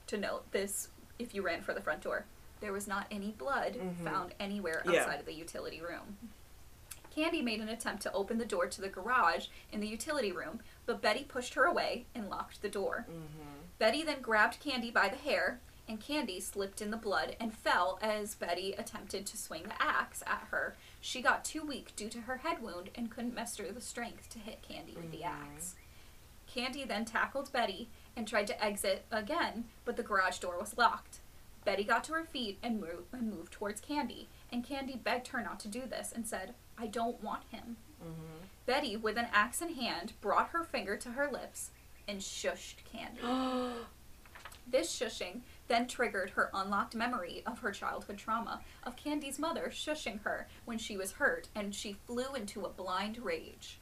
B: to note, this if you ran for the front door, there was not any blood
A: Mhm.
B: found anywhere
A: Yeah.
B: outside of the utility room. Candy made an attempt to open the door to the garage in the utility room, but Betty pushed her away and locked the door.
A: Mm-hmm.
B: Betty then grabbed Candy by the hair, and Candy slipped in the blood and fell as Betty attempted to swing the axe at her. She got too weak due to her head wound and couldn't muster the strength to hit Candy with the
A: Mhm.
B: axe. Candy then tackled Betty and tried to exit again, but the garage door was locked. Betty got to her feet and moved, and moved towards Candy, and Candy begged her not to do this and said, I don't want him.
A: Mm-hmm.
B: Betty, with an axe in hand, brought her finger to her lips and shushed Candy. This shushing then triggered her unlocked memory of her childhood trauma of Candy's mother shushing her when she was hurt, and she flew into a blind rage.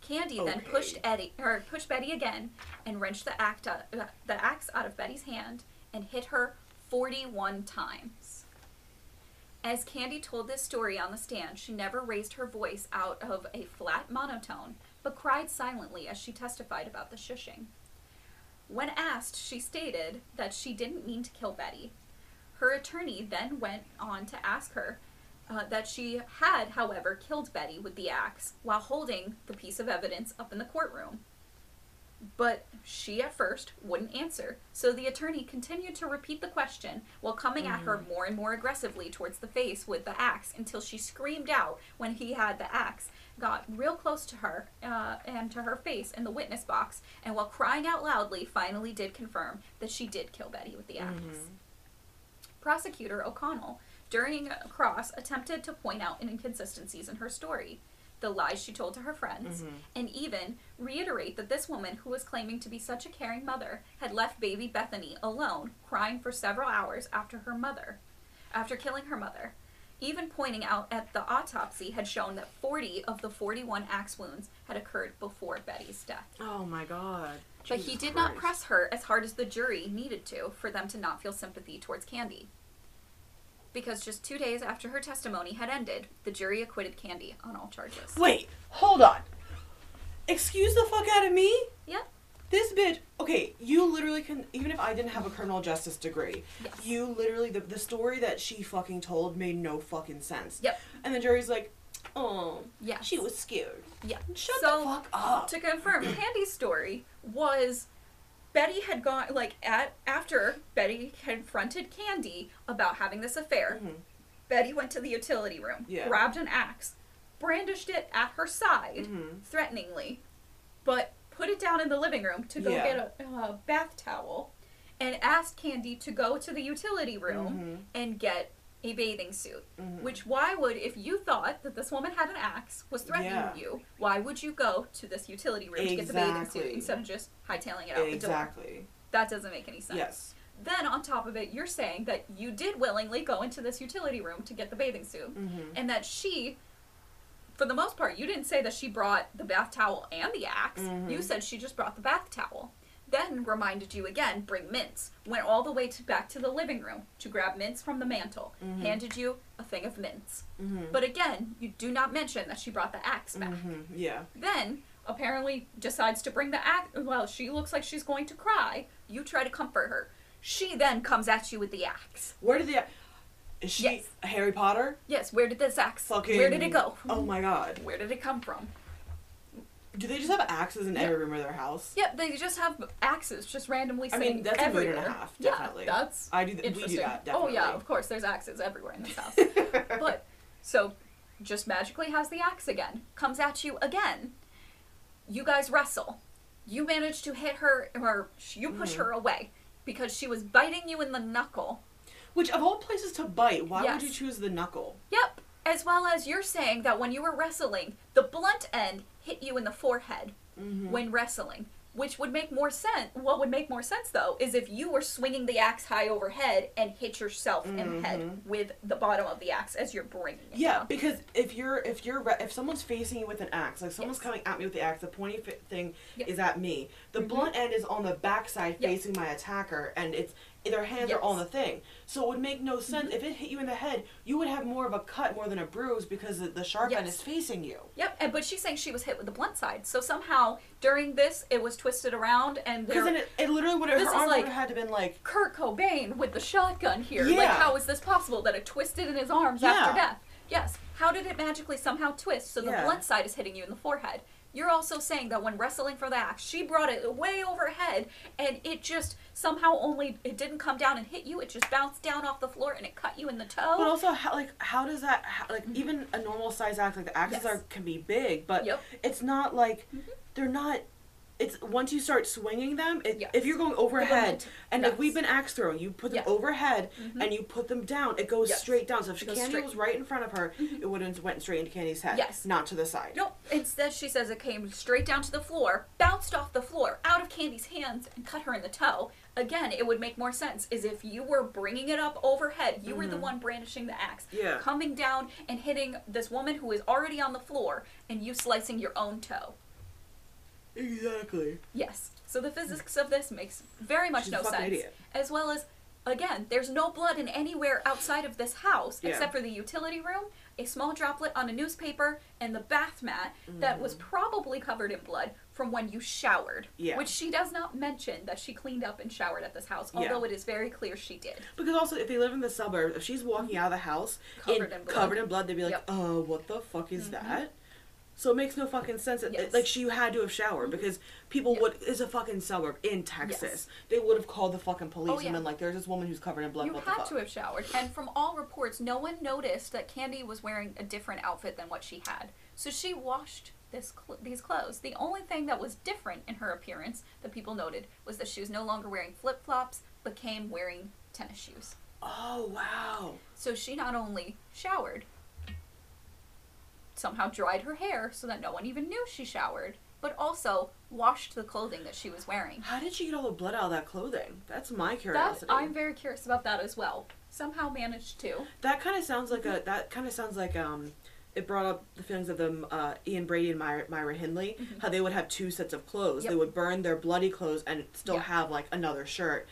B: Candy then pushed Eddie or pushed Betty again and wrenched the act out, uh, the axe out of Betty's hand and hit her 41 times. As Candy told this story on the stand, she never raised her voice out of a flat monotone, but cried silently as she testified about the shushing. When asked, she stated that she didn't mean to kill Betty. Her attorney then went on to ask her uh, that she had, however, killed Betty with the axe while holding the piece of evidence up in the courtroom. But she at first wouldn't answer, so the attorney continued to repeat the question while coming at her more and more aggressively towards the face with the axe until she screamed out when he had the axe, got real close to her uh, and to her face in the witness box, and while crying out loudly, finally did confirm that she did kill Betty with the axe. Prosecutor O'Connell, during a cross, attempted to point out inconsistencies in her story, the lies she told to her friends,
A: Mhm.
B: and even reiterate that this woman, who was claiming to be such a caring mother, had left baby Bethany alone, crying for several hours after her mother, after killing her mother. Even pointing out at the autopsy had shown that 40 of the 41 axe wounds had occurred before Betty's death.
A: Oh my god.
B: But he
A: Jesus
B: did not
A: Christ.
B: press her as hard as the jury needed to for them to not feel sympathy towards Candy. Because just two days after her testimony had ended, the jury acquitted Candy on all charges.
A: Wait, hold on. Excuse the fuck out of me?
B: Yep.
A: This bitch. Okay, you literally can. Even if I didn't have a criminal justice degree,
B: Yes.
A: you literally the the story that she fucking told made no fucking sense.
B: Yep.
A: And the jury's like, oh,
B: yeah,
A: she was scared.
B: Yeah.
A: Shut
B: So,
A: the fuck up.
B: To confirm, Candy's story was Betty had gone like at after Betty confronted Candy about having this affair.
A: Mhm.
B: Betty went to the utility room,
A: Yeah.
B: grabbed an axe, brandished it at her side,
A: Mhm.
B: threateningly, but put it down in the living room to go
A: Yeah.
B: get a, a bath towel, and asked Candy to go to the utility room
A: Mhm.
B: and get a bathing suit.
A: Mhm.
B: Which why would if you thought that this woman had an axe was threatening
A: Yeah.
B: you, why would you go to this utility room to get the bathing suit instead of just hightailing it out the door?
A: Exactly.
B: That doesn't make any sense.
A: Yes.
B: Then on top of it, you're saying that you did willingly go into this utility room to get the bathing suit,
A: Mhm.
B: and that she, for the most part, you didn't say that she brought the bath towel and the ax
A: Mhm.
B: You said she just brought the bath towel. Then reminded you again, bring mints. Went all the way to back to the living room to grab mints from the mantle.
A: Mhm.
B: Handed you a thing of mints.
A: Mhm.
B: But again, you do not mention that she brought the axe back.
A: Mhm. Yeah.
B: Then apparently decides to bring the axe. Well, she looks like she's going to cry. You try to comfort her. She then comes at you with the axe.
A: Where did the? Is she
B: Yes.
A: Harry Potter?
B: Yes, where did this axe?
A: Fucking.
B: Where did it go?
A: Oh my god.
B: Where did it come from?
A: Do they just have axes in
B: Yeah.
A: every room of their house?
B: Yep, they just have axes just randomly
A: I mean, that's a mood and a half,
B: Yeah,
A: definitely.
B: that's
A: I do. Th- we do that.
B: Oh yeah, of course. There's axes everywhere in this house. but so, just magically has the axe again. Comes at you again. You guys wrestle. You manage to hit her, or you push
A: Mhm.
B: her away because she was biting you in the knuckle.
A: Which of all places to bite, why
B: Yes.
A: would you choose the knuckle?
B: Yep. As well as you're saying that when you were wrestling, the blunt end hit you in the forehead
A: Mm-hmm.
B: when wrestling, which would make more sense. What would make more sense though is if you were swinging the axe high overhead and hit yourself in the head with the bottom of the axe as you're bringing it
A: Mm-hmm. Yeah,
B: down.
A: because if you're if you're if someone's facing you with an axe, like someone's
B: Yes.
A: coming at me with the axe, the pointy thing
B: Yeah.
A: is at me. The
B: Mhm.
A: blunt end is on the backside
B: Yeah.
A: facing my attacker, and it's their hands
B: Yes. Mm-hmm.
A: are on the thing. So it would make no sense if it hit you in the head. You would have more of a cut more than a bruise because the, sharp end is facing you.
B: Yep, and but she's saying she was hit with the blunt side. So somehow during this, it was twisted around, and
A: Because then it, it literally would have
B: This
A: her
B: is
A: arm
B: like-
A: would have had to been like
B: Kurt Cobain with the shotgun here.
A: Yeah.
B: Like, how is this possible that it twisted in his arms
A: Yeah.
B: after death? Yes. How did it magically somehow twist so the
A: Yeah.
B: blunt side is hitting you in the forehead? You're also saying that when wrestling for the axe, she brought it way overhead, and it just somehow only it didn't come down and hit you. It just bounced down off the floor and it cut you in the toe.
A: But also, how, like, how does that, how, like, even a normal size axe, like, the axes
B: Mm-hmm. Yes.
A: are can be big, but
B: Yep.
A: it's not like,
B: Mhm.
A: they're not, it's, once you start swinging them, it,
B: Yes.
A: if you're going overhead, and
B: yes.
A: if we've been axe throwing, you put them
B: Yeah.
A: overhead,
B: Mhm.
A: and you put them down, it goes
B: Yes.
A: straight down. So if Candy
B: straight.
A: was right in front of her,
B: Mhm.
A: it would have went straight into Candy's head.
B: Yes.
A: Not to the side.
B: Nope. Instead, she says it came straight down to the floor, bounced off the floor, out of Candy's hands, and cut her in the toe. Again, it would make more sense is if you were bringing it up overhead, you were the
A: Mhm.
B: one brandishing the axe,
A: Yeah.
B: coming down and hitting this woman who is already on the floor, and you slicing your own toe.
A: Exactly.
B: Yes. So the physics of this makes very much
A: She's
B: no sense.
A: idiot.
B: As well as, again, there's no blood in anywhere outside of this house
A: Yeah.
B: except for the utility room, a small droplet on a newspaper, and the bath mat that was probably covered in blood from when you showered.
A: Mm-hmm. Yeah.
B: Which she does not mention that she cleaned up and showered at this house,
A: Yeah.
B: although it is very clear she did.
A: Because also, if they live in the suburbs, if she's walking out of the house
B: Covered in blood.
A: covered in blood, they'd be like,
B: Yep.
A: "Uh, what the fuck is
B: Mhm.
A: that?" So it makes no fucking sense. It-
B: Yes. Mm-hmm.
A: Like she had to have showered because people
B: Yep.
A: would. It's a fucking suburb in Texas.
B: Yes.
A: They would have called the fucking police
B: Oh, yeah.
A: and been like, "There's this woman who's covered in blood.
B: you
A: what
B: had
A: the fuck?"
B: to have showered. And from all reports, no one noticed that Candy was wearing a different outfit than what she had. So she washed this cl- these clothes. The only thing that was different in her appearance that people noted was that she was no longer wearing flip flops, but came wearing tennis shoes.
A: Oh wow.
B: So she not only showered, somehow dried her hair so that no one even knew she showered, but also washed the clothing that she was wearing.
A: How did she get all the blood out of that clothing? That's my
B: That
A: curiosity.
B: I'm very curious about that as well. Somehow managed to.
A: That kind of sounds like a. That kind of sounds like um. It brought up the feelings of them, uh, Ian Brady and Myra, Myra Hindley,
B: Mhm.
A: how they would have two sets of clothes. They would burn their bloody clothes and still
B: Yeah.
A: have like another shirt.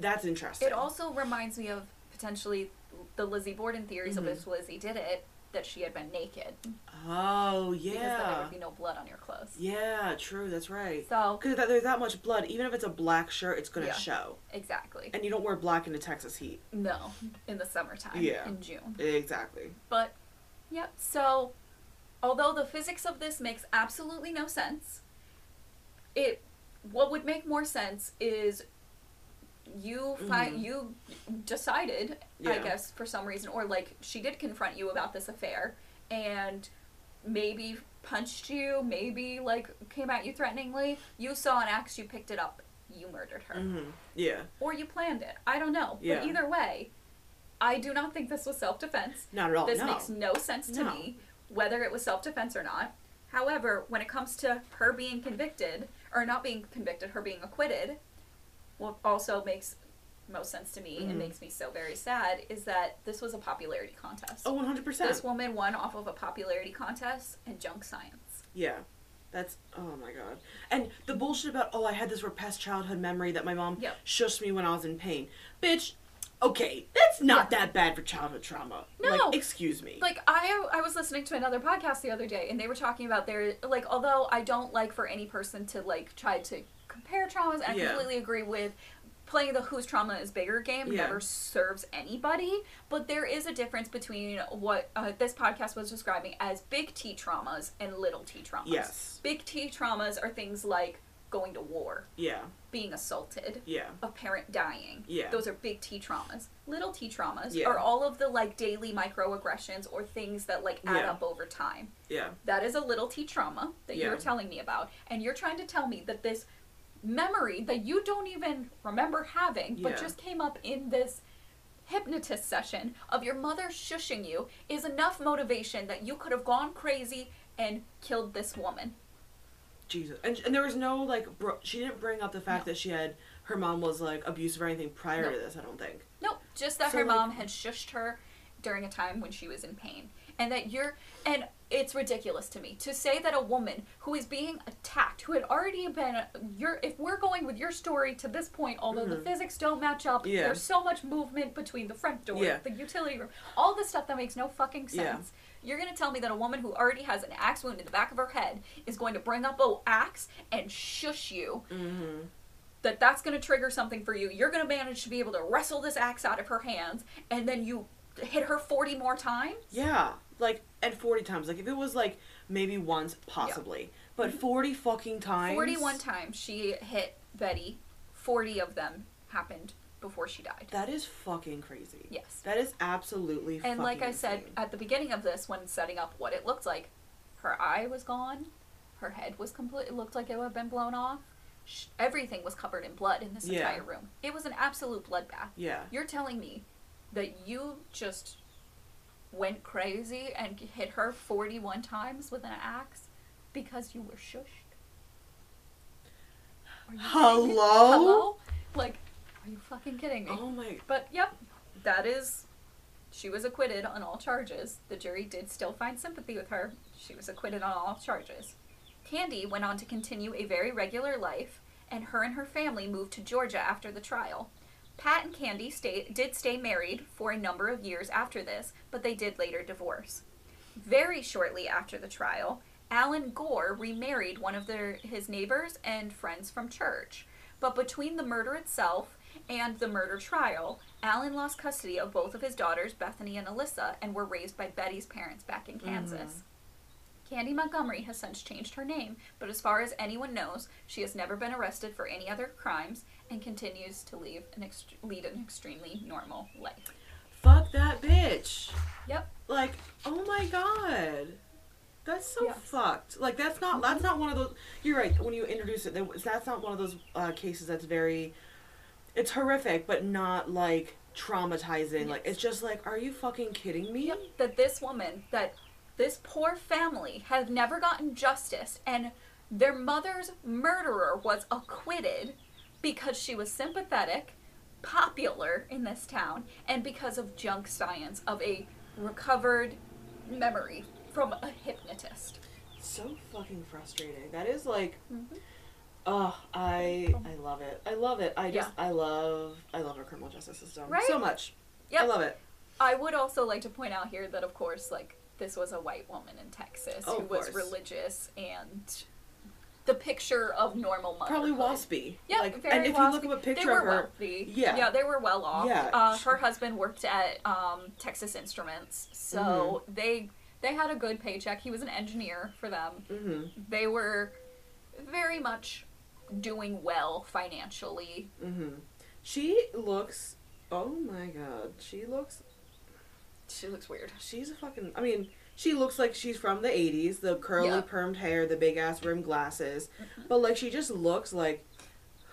A: That's interesting.
B: It also reminds me of potentially the Lizzie Borden theories
A: Mhm.
B: of if Lizzie did it, that she had been naked.
A: Oh yeah.
B: Because then there would be no blood on your clothes.
A: Yeah, true. That's right.
B: So,
A: Because there's that much blood, even if it's a black shirt, it's gonna
B: Yeah.
A: show.
B: exactly.
A: And you don't wear black in the Texas heat.
B: No, in the summertime,
A: Yeah.
B: in June.
A: Exactly.
B: But, yep, so although the physics of this makes absolutely no sense, it what would make more sense is you fi-
A: Mhm.
B: you decided i guess for some reason or like she did confront you about this affair and maybe punched you maybe like came at you threateningly you saw an axe you picked it up you murdered her
A: hmm Yeah.
B: or you planned it i don't know
A: Yeah.
B: but either way i do not think this was self-defense
A: Not at all.
B: this
A: no.
B: makes no sense to
A: No.
B: me, whether it was self defense or not. However, when it comes to her being convicted, or not being convicted, her being acquitted, what also makes most sense to me
A: Mhm.
B: and makes me so very sad is that this was a popularity contest.
A: Oh, 100%.
B: This woman won off of a popularity contest and junk science.
A: Yeah. That's oh my god. And the bullshit about oh I had this repressed childhood memory that my mom
B: Yep.
A: shushed me when I was in pain. Bitch, okay, that's not that bad for childhood trauma.
B: No.
A: Like, excuse me.
B: Like I I was listening to another podcast the other day and they were talking about their like although I don't like for any person to like try to traumas and I
A: Yeah.
B: completely agree with playing the whose trauma is bigger game
A: Yeah.
B: never serves anybody but there is a difference between what uh, this podcast was describing as big T traumas and little T traumas.
A: yes.
B: Big T traumas are things like going to war,
A: Yeah.
B: being assaulted,
A: Yeah.
B: a parent dying.
A: Yeah.
B: Those are big T traumas. Little T traumas
A: Yeah.
B: are all of the like daily microaggressions or things that like add
A: Yeah.
B: up over time.
A: Yeah.
B: That is a little T trauma that you're telling me about. And you're trying to tell me that this memory that you don't even remember having, but
A: Yeah.
B: just came up in this hypnotist session of your mother shushing you is enough motivation that you could have gone crazy and killed this woman.
A: Jesus. And, and there was no like bro- she didn't bring up the fact
B: No.
A: that she had her mom was like abusive or anything prior
B: No.
A: to this, I don't think.
B: Nope, just that
A: So,
B: her
A: like-
B: mom had shushed her during a time when she was in pain. And that you're and it's ridiculous to me to say that a woman who is being attacked, who had already been your if we're going with your story to this point, although the
A: Mhm.
B: physics don't match up,
A: Yeah.
B: there's so much movement between the front door,
A: Yeah.
B: the utility room, all this stuff that makes no fucking
A: Yeah.
B: sense. You're gonna tell me that a woman who already has an axe wound in the back of her head is going to bring up a axe and shush you
A: Mm-hmm.
B: that that's going to trigger something for you. You're going to manage to be able to wrestle this axe out of her hands, and then you hit her 40 more times?
A: Yeah. Like and forty times. Like if it was like maybe once, possibly. But mm-hmm. forty fucking times
B: 41 times she hit Betty. 40 of them happened before she died.
A: That is fucking crazy.
B: Yes.
A: That is absolutely
B: And like I said
A: insane.
B: at the beginning of this, when setting up what it looked like, her eye was gone, her head was complete. It looked like it had been blown off. Everything was covered in blood in this
A: Yeah.
B: entire room. It was an absolute bloodbath.
A: Yeah.
B: You're telling me that you just went crazy and hit her 41 times with an axe because you were shushed? You?
A: Hello?
B: Hello? Like, are you fucking kidding me?
A: Oh my
B: But yep, that is. She was acquitted on all charges. The jury did still find sympathy with her. She was acquitted on all charges. Candy went on to continue a very regular life, and her and her family moved to Georgia after the trial. Pat and Candy stayed, did stay married for a number of years after this, but they did later divorce. Very shortly after the trial, Alan Gore remarried one of their, his neighbors and friends from church. But between the murder itself and the murder trial, Alan lost custody of both of his daughters, Bethany and Alyssa, and were raised by Betty's parents back in mm-hmm. Kansas. Candy Montgomery has since changed her name, but as far as anyone knows, she has never been arrested for any other crimes and continues to leave an ext- lead an extremely normal life.
A: fuck that bitch.
B: Yep.
A: Like, oh my god. That's so
B: Yeah.
A: fucked. Like that's not that's not one of those you're right, when you introduce it, that's not one of those uh, cases that's very it's horrific, but not like traumatizing. Like it's just like, are you fucking kidding me?
B: Yep. That this woman, that this poor family had never gotten justice, and their mother's murderer was acquitted because she was sympathetic, popular in this town, and because of junk science of a recovered memory from a hypnotist.
A: So fucking frustrating. That is like
B: Mm-hmm.
A: Oh, I I love it. I love it. I just
B: Yeah.
A: I love I love our criminal justice system
B: Right?
A: so much.
B: Yep.
A: I love it.
B: I would also like to point out here that, of course, like this was a white woman in Texas
A: Oh,
B: who was religious and the picture of normal motherhood.
A: Probably waspy.
B: Yeah,
A: like,
B: very
A: and if you look
B: waspy.
A: up a picture
B: they were
A: of her,
B: wealthy.
A: Yeah.
B: yeah, they were well off.
A: Yeah.
B: Uh, her husband worked at um, Texas Instruments, so
A: Mm-hmm.
B: they they had a good paycheck. He was an engineer for them.
A: hmm
B: They were very much doing well financially.
A: hmm She looks. Oh my god, she looks.
B: She looks weird.
A: She's a fucking. I mean, she looks like she's from the '80s. The curly
B: Yeah.
A: permed hair, the big ass rimmed glasses, but like she just looks like.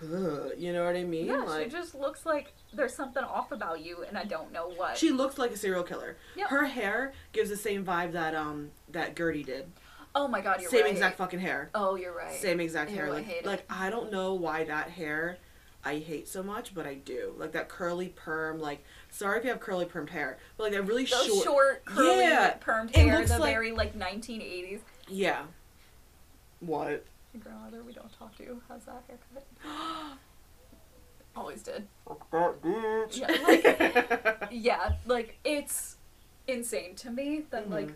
A: Ugh, you know what I mean?
B: Yeah,
A: like
B: she just looks like there's something off about you, and I don't know what.
A: she looks like a serial killer.
B: Yep.
A: Her hair gives the same vibe that um that Gertie did.
B: oh my god, you're
A: Same
B: right.
A: exact fucking hair.
B: Oh, you're right.
A: Same exact
B: Ew,
A: hair.
B: I
A: Like,
B: it.
A: like I don't know why that hair I hate so much, but I do. Like that curly perm. Like sorry if you have curly permed hair, but like that really
B: Those
A: short.
B: short, curly,
A: Yeah,
B: permed
A: it
B: hair,
A: looks
B: the
A: like-
B: very like 1980s.
A: Yeah. What?
B: My grandmother we don't talk to has that haircut. Always did.
A: That bitch.
B: Yeah, like- Yeah, like it's insane to me that like
A: Mhm.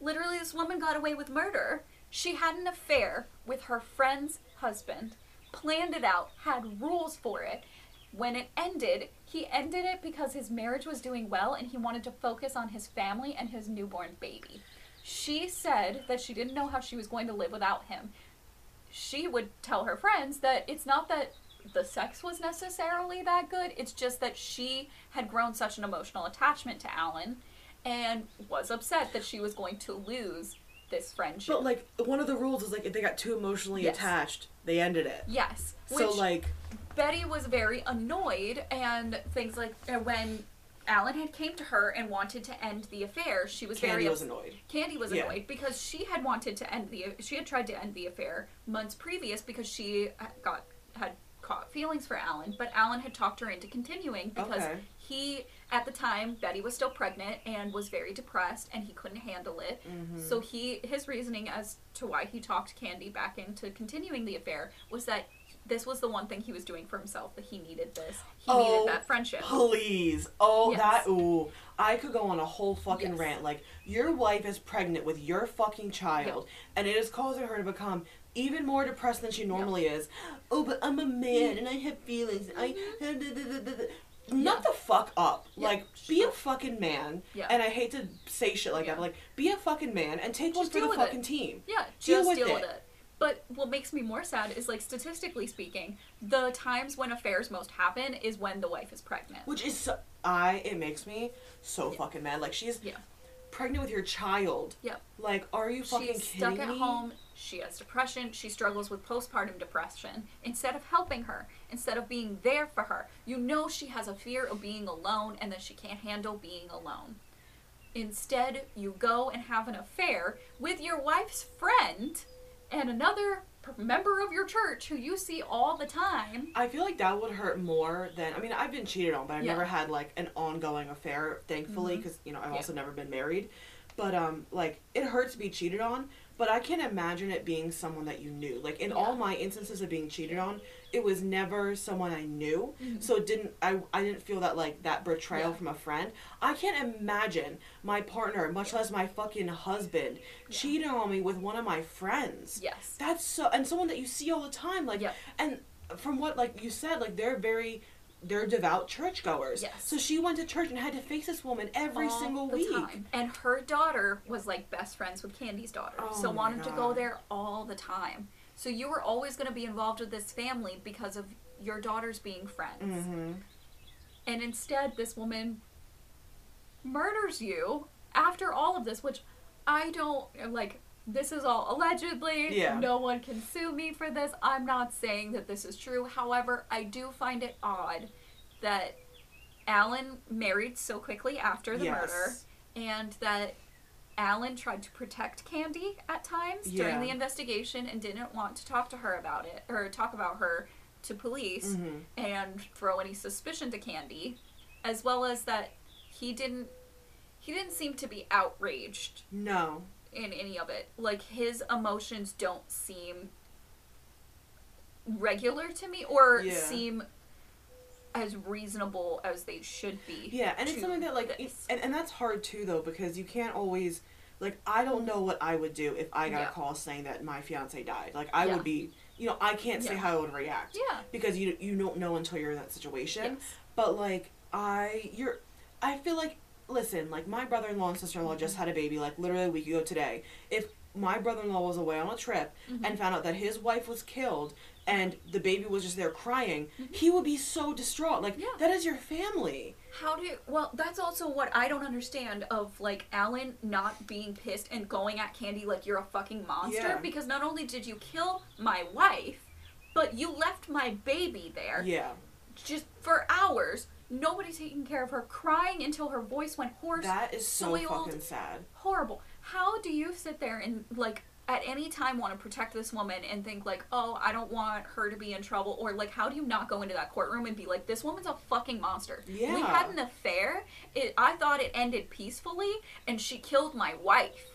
B: literally this woman got away with murder. She had an affair with her friend's husband, planned it out, had rules for it. When it ended, he ended it because his marriage was doing well and he wanted to focus on his family and his newborn baby. She said that she didn't know how she was going to live without him. She would tell her friends that it's not that the sex was necessarily that good, it's just that she had grown such an emotional attachment to Alan and was upset that she was going to lose this friendship.
A: But like one of the rules is like if they got too emotionally
B: Yes.
A: attached, they ended it.
B: yes.
A: So
B: which-
A: like
B: Betty was very annoyed, and things like uh, when Alan had came to her and wanted to end the affair, she was
A: Candy
B: very
A: was annoyed.
B: Candy was
A: Yeah.
B: annoyed because she had wanted to end the she had tried to end the affair months previous because she got had caught feelings for Alan, but Alan had talked her into continuing because
A: Okay.
B: he at the time Betty was still pregnant and was very depressed and he couldn't handle it.
A: Mm-hmm.
B: So he his reasoning as to why he talked Candy back into continuing the affair was that this was the one thing he was doing for himself that he needed this. He
A: Oh,
B: needed that friendship.
A: Please. Oh,
B: Yes.
A: that. Ooh. I could go on a whole fucking
B: Yes.
A: rant. Like, your wife is pregnant with your fucking child, and it is causing her to become even more depressed than she normally is. Oh, but I'm a man and I have feelings. I. Not the fuck up.
B: Yeah,
A: Like, be a fucking man.
B: Yeah.
A: And I hate to say shit like
B: Yeah.
A: that, but like, be a fucking man and take one for the
B: with it.
A: fucking team.
B: Yeah,
A: Deal
B: just
A: with
B: deal
A: it.
B: with it. But what makes me more sad is like statistically speaking, the times when affairs most happen is when the wife is pregnant.
A: Which is so, I it makes me so
B: Yeah.
A: fucking mad. Like she's
B: Yeah.
A: pregnant with your child.
B: Yep.
A: Like, are you fucking
B: She's
A: kidding
B: stuck at
A: me?
B: home. She has depression. She struggles with postpartum depression. Instead of helping her, instead of being there for her, you know she has a fear of being alone and that she can't handle being alone. Instead, you go and have an affair with your wife's friend and another member of your church who you see all the time.
A: I feel like that would hurt more than I mean I've been cheated on, but I've
B: Yeah.
A: never had like an ongoing affair, thankfully, because you know I've
B: Yeah.
A: also never been married. But um, like it hurts to be cheated on, but I can't imagine it being someone that you knew. Like in all my instances of being cheated on, it was never someone I knew,
B: Mhm.
A: so it didn't I I didn't feel that like that betrayal
B: Yeah.
A: from a friend. I can't imagine my partner, much less my fucking husband,
B: Yeah.
A: cheating on me with one of my friends.
B: Yes.
A: That's so and someone that you see all the time, like
B: Yep.
A: and from what like you said, like they're very they're devout churchgoers.
B: Yes.
A: So she went to church and had to face this woman every
B: all
A: single week.
B: time. And her daughter was like best friends with Candy's daughter,
A: Oh
B: so wanted to go there all the time. So you were always going to be involved with this family because of your daughters being friends.
A: Mm-hmm.
B: And instead, this woman murders you after all of this, which I don't like. This is all allegedly.
A: Yeah.
B: No one can sue me for this. I'm not saying that this is true. However, I do find it odd that Alan married so quickly after the
A: Yes.
B: murder and that Alan tried to protect Candy at times during the investigation and didn't want to talk to her about it or talk about her to police
A: Mm-hmm.
B: and throw any suspicion to Candy, as well as that he didn't he didn't seem to be outraged
A: No.
B: In any of it. Like his emotions don't seem regular to me or
A: Yeah.
B: seem as reasonable as they should be.
A: Yeah, and it's something that like
B: this.
A: and, and that's hard too though because you can't always like I don't know what I would do if I got
B: Yeah.
A: a call saying that my fiance died. Like I
B: Yeah.
A: would be you know, I can't say how I would react.
B: Yeah.
A: Because you you don't know until you're in that situation.
B: Yes.
A: But like I you're I feel like listen, like my brother in law and sister in law just had a baby like literally a week ago today. If my brother in law was away on a trip
B: Mhm.
A: and found out that his wife was killed and the baby was just there crying,
B: Mhm.
A: he would be so distraught. Like
B: Yeah.
A: that is your family.
B: How do you, well that's also what I don't understand of like Alan not being pissed and going at Candy like you're a fucking monster
A: Yeah.
B: because not only did you kill my wife, but you left my baby there
A: Yeah.
B: just for hours. Nobody taking care of her, crying until her voice went hoarse.
A: That is so
B: soiled.
A: fucking sad.
B: horrible. How do you sit there and like at any time want to protect this woman and think like, oh, I don't want her to be in trouble, or like, how do you not go into that courtroom and be like, this woman's a fucking monster.
A: Yeah.
B: We had an affair. It, I thought it ended peacefully, and she killed my wife.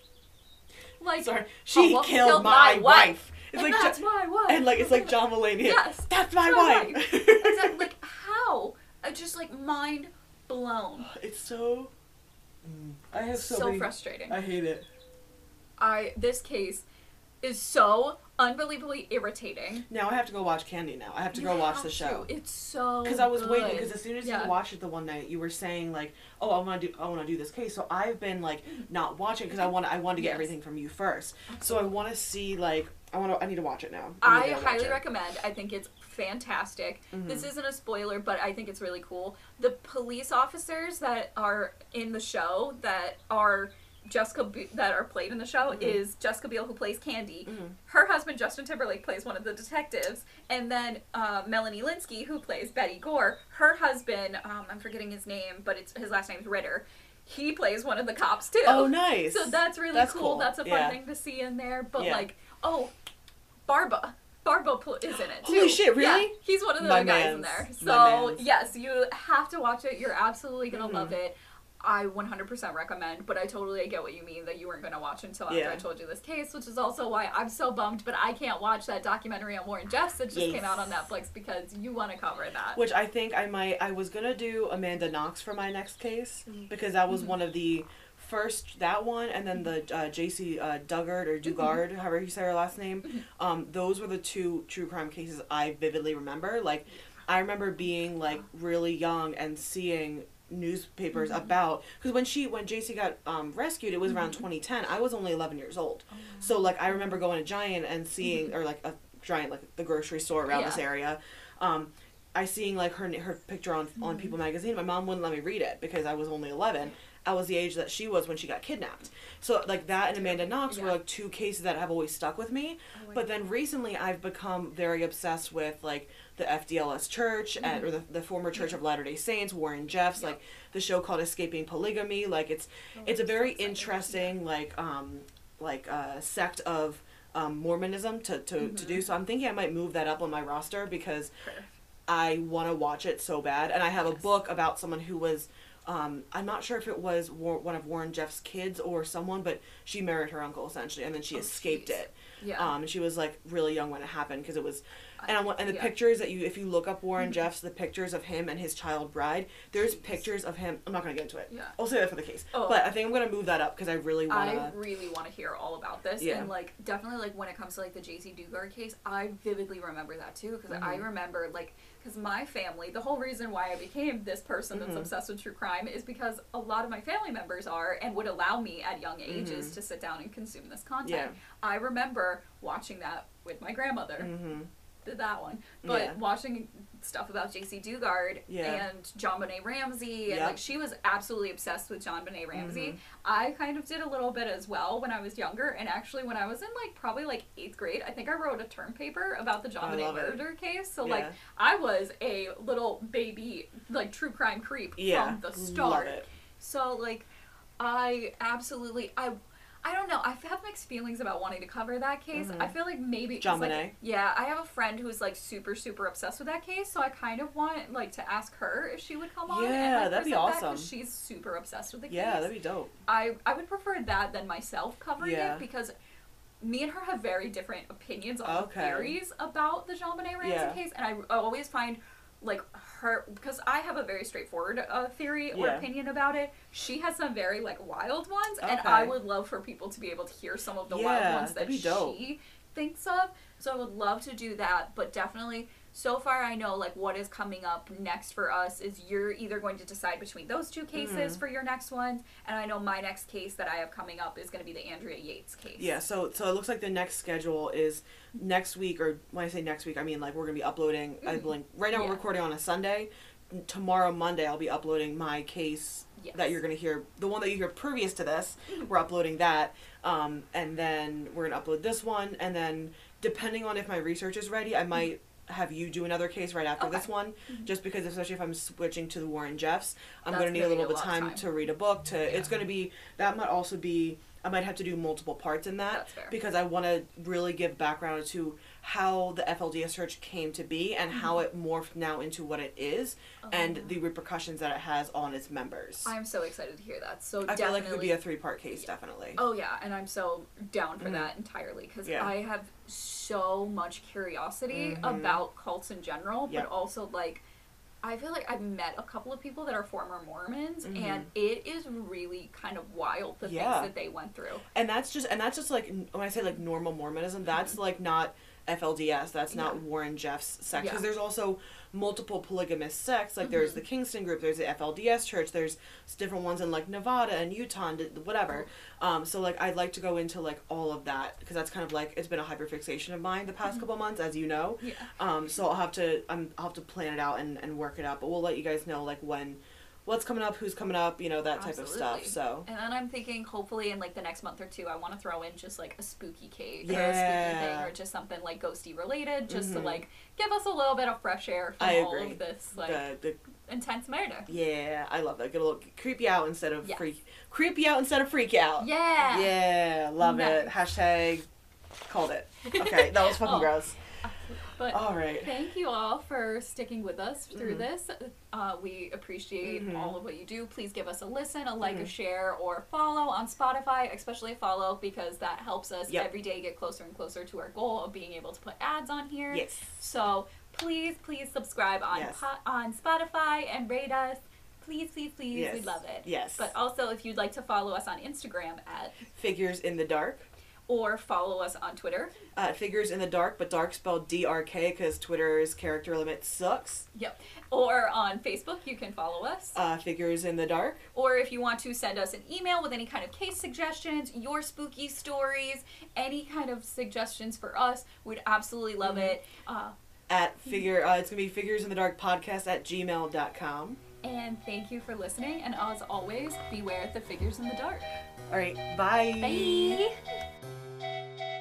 B: Like,
A: Sorry, she
B: well,
A: killed, my, wife. It's
B: and
A: like
B: that's my wife.
A: and like it's like John Mulaney.
B: Yes,
A: that's my
B: my
A: wife.
B: exactly. Like how? I just like mind blown.
A: it's so. Mm. I have so,
B: So,
A: many.
B: frustrating.
A: I hate it.
B: I this case is so unbelievably irritating.
A: Now I have to go watch Candy. Now I have to
B: You
A: go watch the
B: to.
A: show.
B: It's so
A: Because I was
B: good.
A: waiting. Because as soon as
B: Yeah.
A: you watched it the one night, you were saying like, "Oh, I want to do, I want to do this case." So I've been like not watching because I want, I want to get
B: Yes.
A: everything from you first. So I want to see like, I want to, I need to watch it now.
B: I
A: to watch
B: highly recommend. I think it's fantastic.
A: Mhm.
B: This isn't a spoiler, but I think it's really cool. The police officers that are in the show that are Jessica Be- that are played in the show
A: Mhm.
B: is Jessica Biel who plays Candy.
A: Mhm.
B: Her husband Justin Timberlake plays one of the detectives, and then uh, Melanie Lynskey who plays Betty Gore. Her husband, um, I'm forgetting his name, but it's his last name's Ritter. He plays one of the cops too.
A: Oh, nice.
B: So that's really
A: That's
B: cool.
A: cool.
B: That's a fun
A: Yeah.
B: thing to see in there. But
A: Yeah.
B: like, oh, Barba. Barba pl- is in it too.
A: Holy shit, really?
B: Yeah, he's one of the
A: My
B: guys in there. So yes, you have to watch it. You're absolutely gonna
A: Mhm.
B: love it. I 100% recommend, but I totally get what you mean that you weren't gonna watch until after
A: Yeah.
B: I told you this case, which is also why I'm so bummed. But I can't watch that documentary on Warren Jeffs that just
A: Yes.
B: came out on Netflix because you want to cover that.
A: Which I think I might. I was gonna do Amanda Knox for my next case because that was
B: Mhm.
A: one of the first that one, and then the uh, J.C. Uh, Duggard or Dugard, however you say her last name.
B: Mhm.
A: Um, those were the two true crime cases I vividly remember. Like, I remember being like really young and seeing newspapers
B: Mhm.
A: about because when she when JC got um, rescued it was around
B: Mhm.
A: 2010 I was only 11 years old
B: Oh,
A: so like I remember going to Giant and seeing or like a Giant like the grocery store around this area um, I seeing like her her picture on on. People magazine my mom wouldn't let me read it because I was only 11 I was the age that she was when she got kidnapped so like that and Amanda Knox were like two cases that have always stuck with me
B: Oh,
A: but then recently, I've become very obsessed with like the FDLS Church and or the, the former Church of Latter Day Saints, Warren Jeffs,
B: Yeah.
A: like the show called Escaping Polygamy. Like it's
B: Oh,
A: it's a
B: so
A: very
B: excited
A: interesting like um like uh, sect of um, Mormonism to, to, to do.
B: Mhm.
A: So I'm thinking I might move that up on my roster because.
B: Sure.
A: I want to watch it so bad. And I have a book about someone who was. Um, I'm not sure if it was War- one of Warren Jeff's kids or someone, but she married her uncle essentially, and then she
B: Oh,
A: escaped
B: jeez.
A: it.
B: Yeah.
A: Um, and she was like really young when it happened because it was, and I want and the
B: yeah.
A: pictures that you if you look up Warren
B: Mhm.
A: Jeffs, the pictures of him and his child bride, there's
B: Jeez.
A: pictures of him. I'm not gonna get into it.
B: Yeah.
A: I'll say that for the case.
B: Oh.
A: But I think I'm gonna move that up because I really
B: I
A: wanna.
B: really want to hear all about this,
A: Yeah.
B: and like definitely like when it comes to like the JC Dugard case, I vividly remember that too because I
A: Mhm.
B: remember like because my family, the whole reason why I became this person that's
A: Mhm.
B: obsessed with true crime is because a lot of my family members are and would allow me at young ages
A: Mhm.
B: to sit down and consume this content.
A: Yeah.
B: I remember watching that with my grandmother.
A: hmm
B: Did that one, but
A: Yeah.
B: watching stuff about JC Dugard
A: Yeah.
B: and JonBenét Ramsey, and
A: Yep.
B: like she was absolutely obsessed with JonBenét Ramsey.
A: Mhm.
B: I kind of did a little bit as well when I was younger, and actually when I was in like probably like eighth grade, I think I wrote a term paper about the John
A: I
B: Bonet
A: love it.
B: murder case. So
A: Yeah.
B: like I was a little baby like true crime creep
A: Yeah.
B: from the start. So like I absolutely I I don't know. I've had mixed feelings about wanting to cover that case.
A: Mhm.
B: I feel like maybe
A: John
B: like, Yeah, I have a friend who's like super super obsessed with that case, so I kind of want like to ask her if she would come on. and,
A: Yeah,
B: like,
A: that'd be
B: present that,
A: awesome.
B: she's super obsessed with the case.
A: Yeah, that'd be dope.
B: I I would prefer that than myself covering
A: Yeah.
B: it because me and her have very different opinions on
A: Okay.
B: theories about the JonBenét Ramsey
A: Yeah.
B: case, and I, I always find like her because I have a very straightforward uh, theory or
A: Yeah.
B: opinion about it. She has some very like wild ones, and I would love for people to be able to hear some of the wild ones that
A: that'd be dope.
B: she thinks of. So I would love to do that, but definitely so far I know like what is coming up next for us is you're either going to decide between those two cases
A: Mhm.
B: for your next ones, and I know my next case that I have coming up is going to be the Andrea Yates case.
A: Yeah, so so it looks like the next schedule is next week, or when I say next week, I mean like we're gonna be uploading. I
B: Mhm.
A: believe right now
B: Yeah.
A: we're recording on a Sunday. Tomorrow Monday I'll be uploading my case
B: Yes.
A: that you're gonna hear. The one that you hear previous to this, we're uploading that, um, and then we're gonna upload this one, and then depending on if my research is ready, I might have you do another case right after
B: Okay.
A: this one,
B: Mhm.
A: just because especially if I'm switching to the Warren Jeffs, I'm
B: That's
A: gonna need a little bit of time,
B: time.
A: to read a book. To it's gonna be that might also be I might have to do multiple parts in that because I want to really give background to how the FLDS church came to be and how it morphed now into what it is and
B: Um,
A: the repercussions that it has on its members.
B: I'm so excited to hear that. So
A: I feel like it could be a three part case, definitely.
B: Oh yeah, and I'm so down for
A: Mhm.
B: that entirely because
A: Yeah.
B: I have so much curiosity
A: Mhm.
B: about cults in general,
A: Yep.
B: but also like I feel like I've met a couple of people that are former Mormons,
A: Mhm.
B: and it is really kind of wild the
A: Yeah.
B: things that they went through.
A: And that's just and that's just like when I say like normal Mormonism, that's like not FLDS. That's not
B: Mm-hmm. Yeah.
A: Warren Jeff's sect because
B: Yeah.
A: there's also multiple polygamous sects. Like there's
B: Mhm.
A: the Kingston group, there's the FLDS church, there's different ones in like Nevada and Utah and whatever. Um, so like I'd like to go into like all of that because that's kind of like it's been a hyperfixation of mine the past
B: Mhm.
A: couple months, as you know.
B: Yeah.
A: Um, so I'll have to I'm, I'll have to plan it out and, and work it out. But we'll let you guys know like when what's coming up, who's coming up, you know, that type of stuff. So
B: And then I'm thinking, hopefully, in like the next month or two, I want to throw in just like a spooky cake or a spooky
A: Yeah.
B: thing or just something like ghosty related, just to
A: Mhm.
B: like give us a little bit of fresh air from
A: I
B: all
A: agree.
B: of this like
A: the, the
B: intense murder.
A: yeah, I love that. Get a little creepy out instead of
B: Yes.
A: freak, creepy out instead of freak out.
B: Yeah.
A: Yeah, love it. Hashtag called it. Okay, that was fucking
B: Oh.
A: gross.
B: But
A: All right.
B: thank you all for sticking with us through
A: Mhm.
B: this. Uh, we appreciate
A: Mhm.
B: all of what you do. Please give us a listen, a like, a
A: Mhm.
B: share, or follow on Spotify, especially follow because that helps us
A: Yep.
B: every day get closer and closer to our goal of being able to put ads on here.
A: Yes.
B: So please, please subscribe on
A: Yes.
B: po- on Spotify and rate us. Please, please, please.
A: Yes.
B: We'd love it.
A: Yes.
B: But also, if you'd like to follow us on Instagram at
A: Figures in the dark.
B: Or follow us on Twitter.
A: Uh, figures in the dark, but dark spelled D R K because Twitter's character limit sucks.
B: Yep. Or on Facebook, you can follow us.
A: Uh, figures in the dark.
B: Or if you want to send us an email with any kind of case suggestions, your spooky stories, any kind of suggestions for us, we'd absolutely love
A: Mhm.
B: it. Uh,
A: At figure, uh, it's gonna be figures in the dark podcast at gmail.com.
B: and thank you for listening. And as always, beware of the figures in the dark.
A: All right, bye.
B: Bye. Thank you.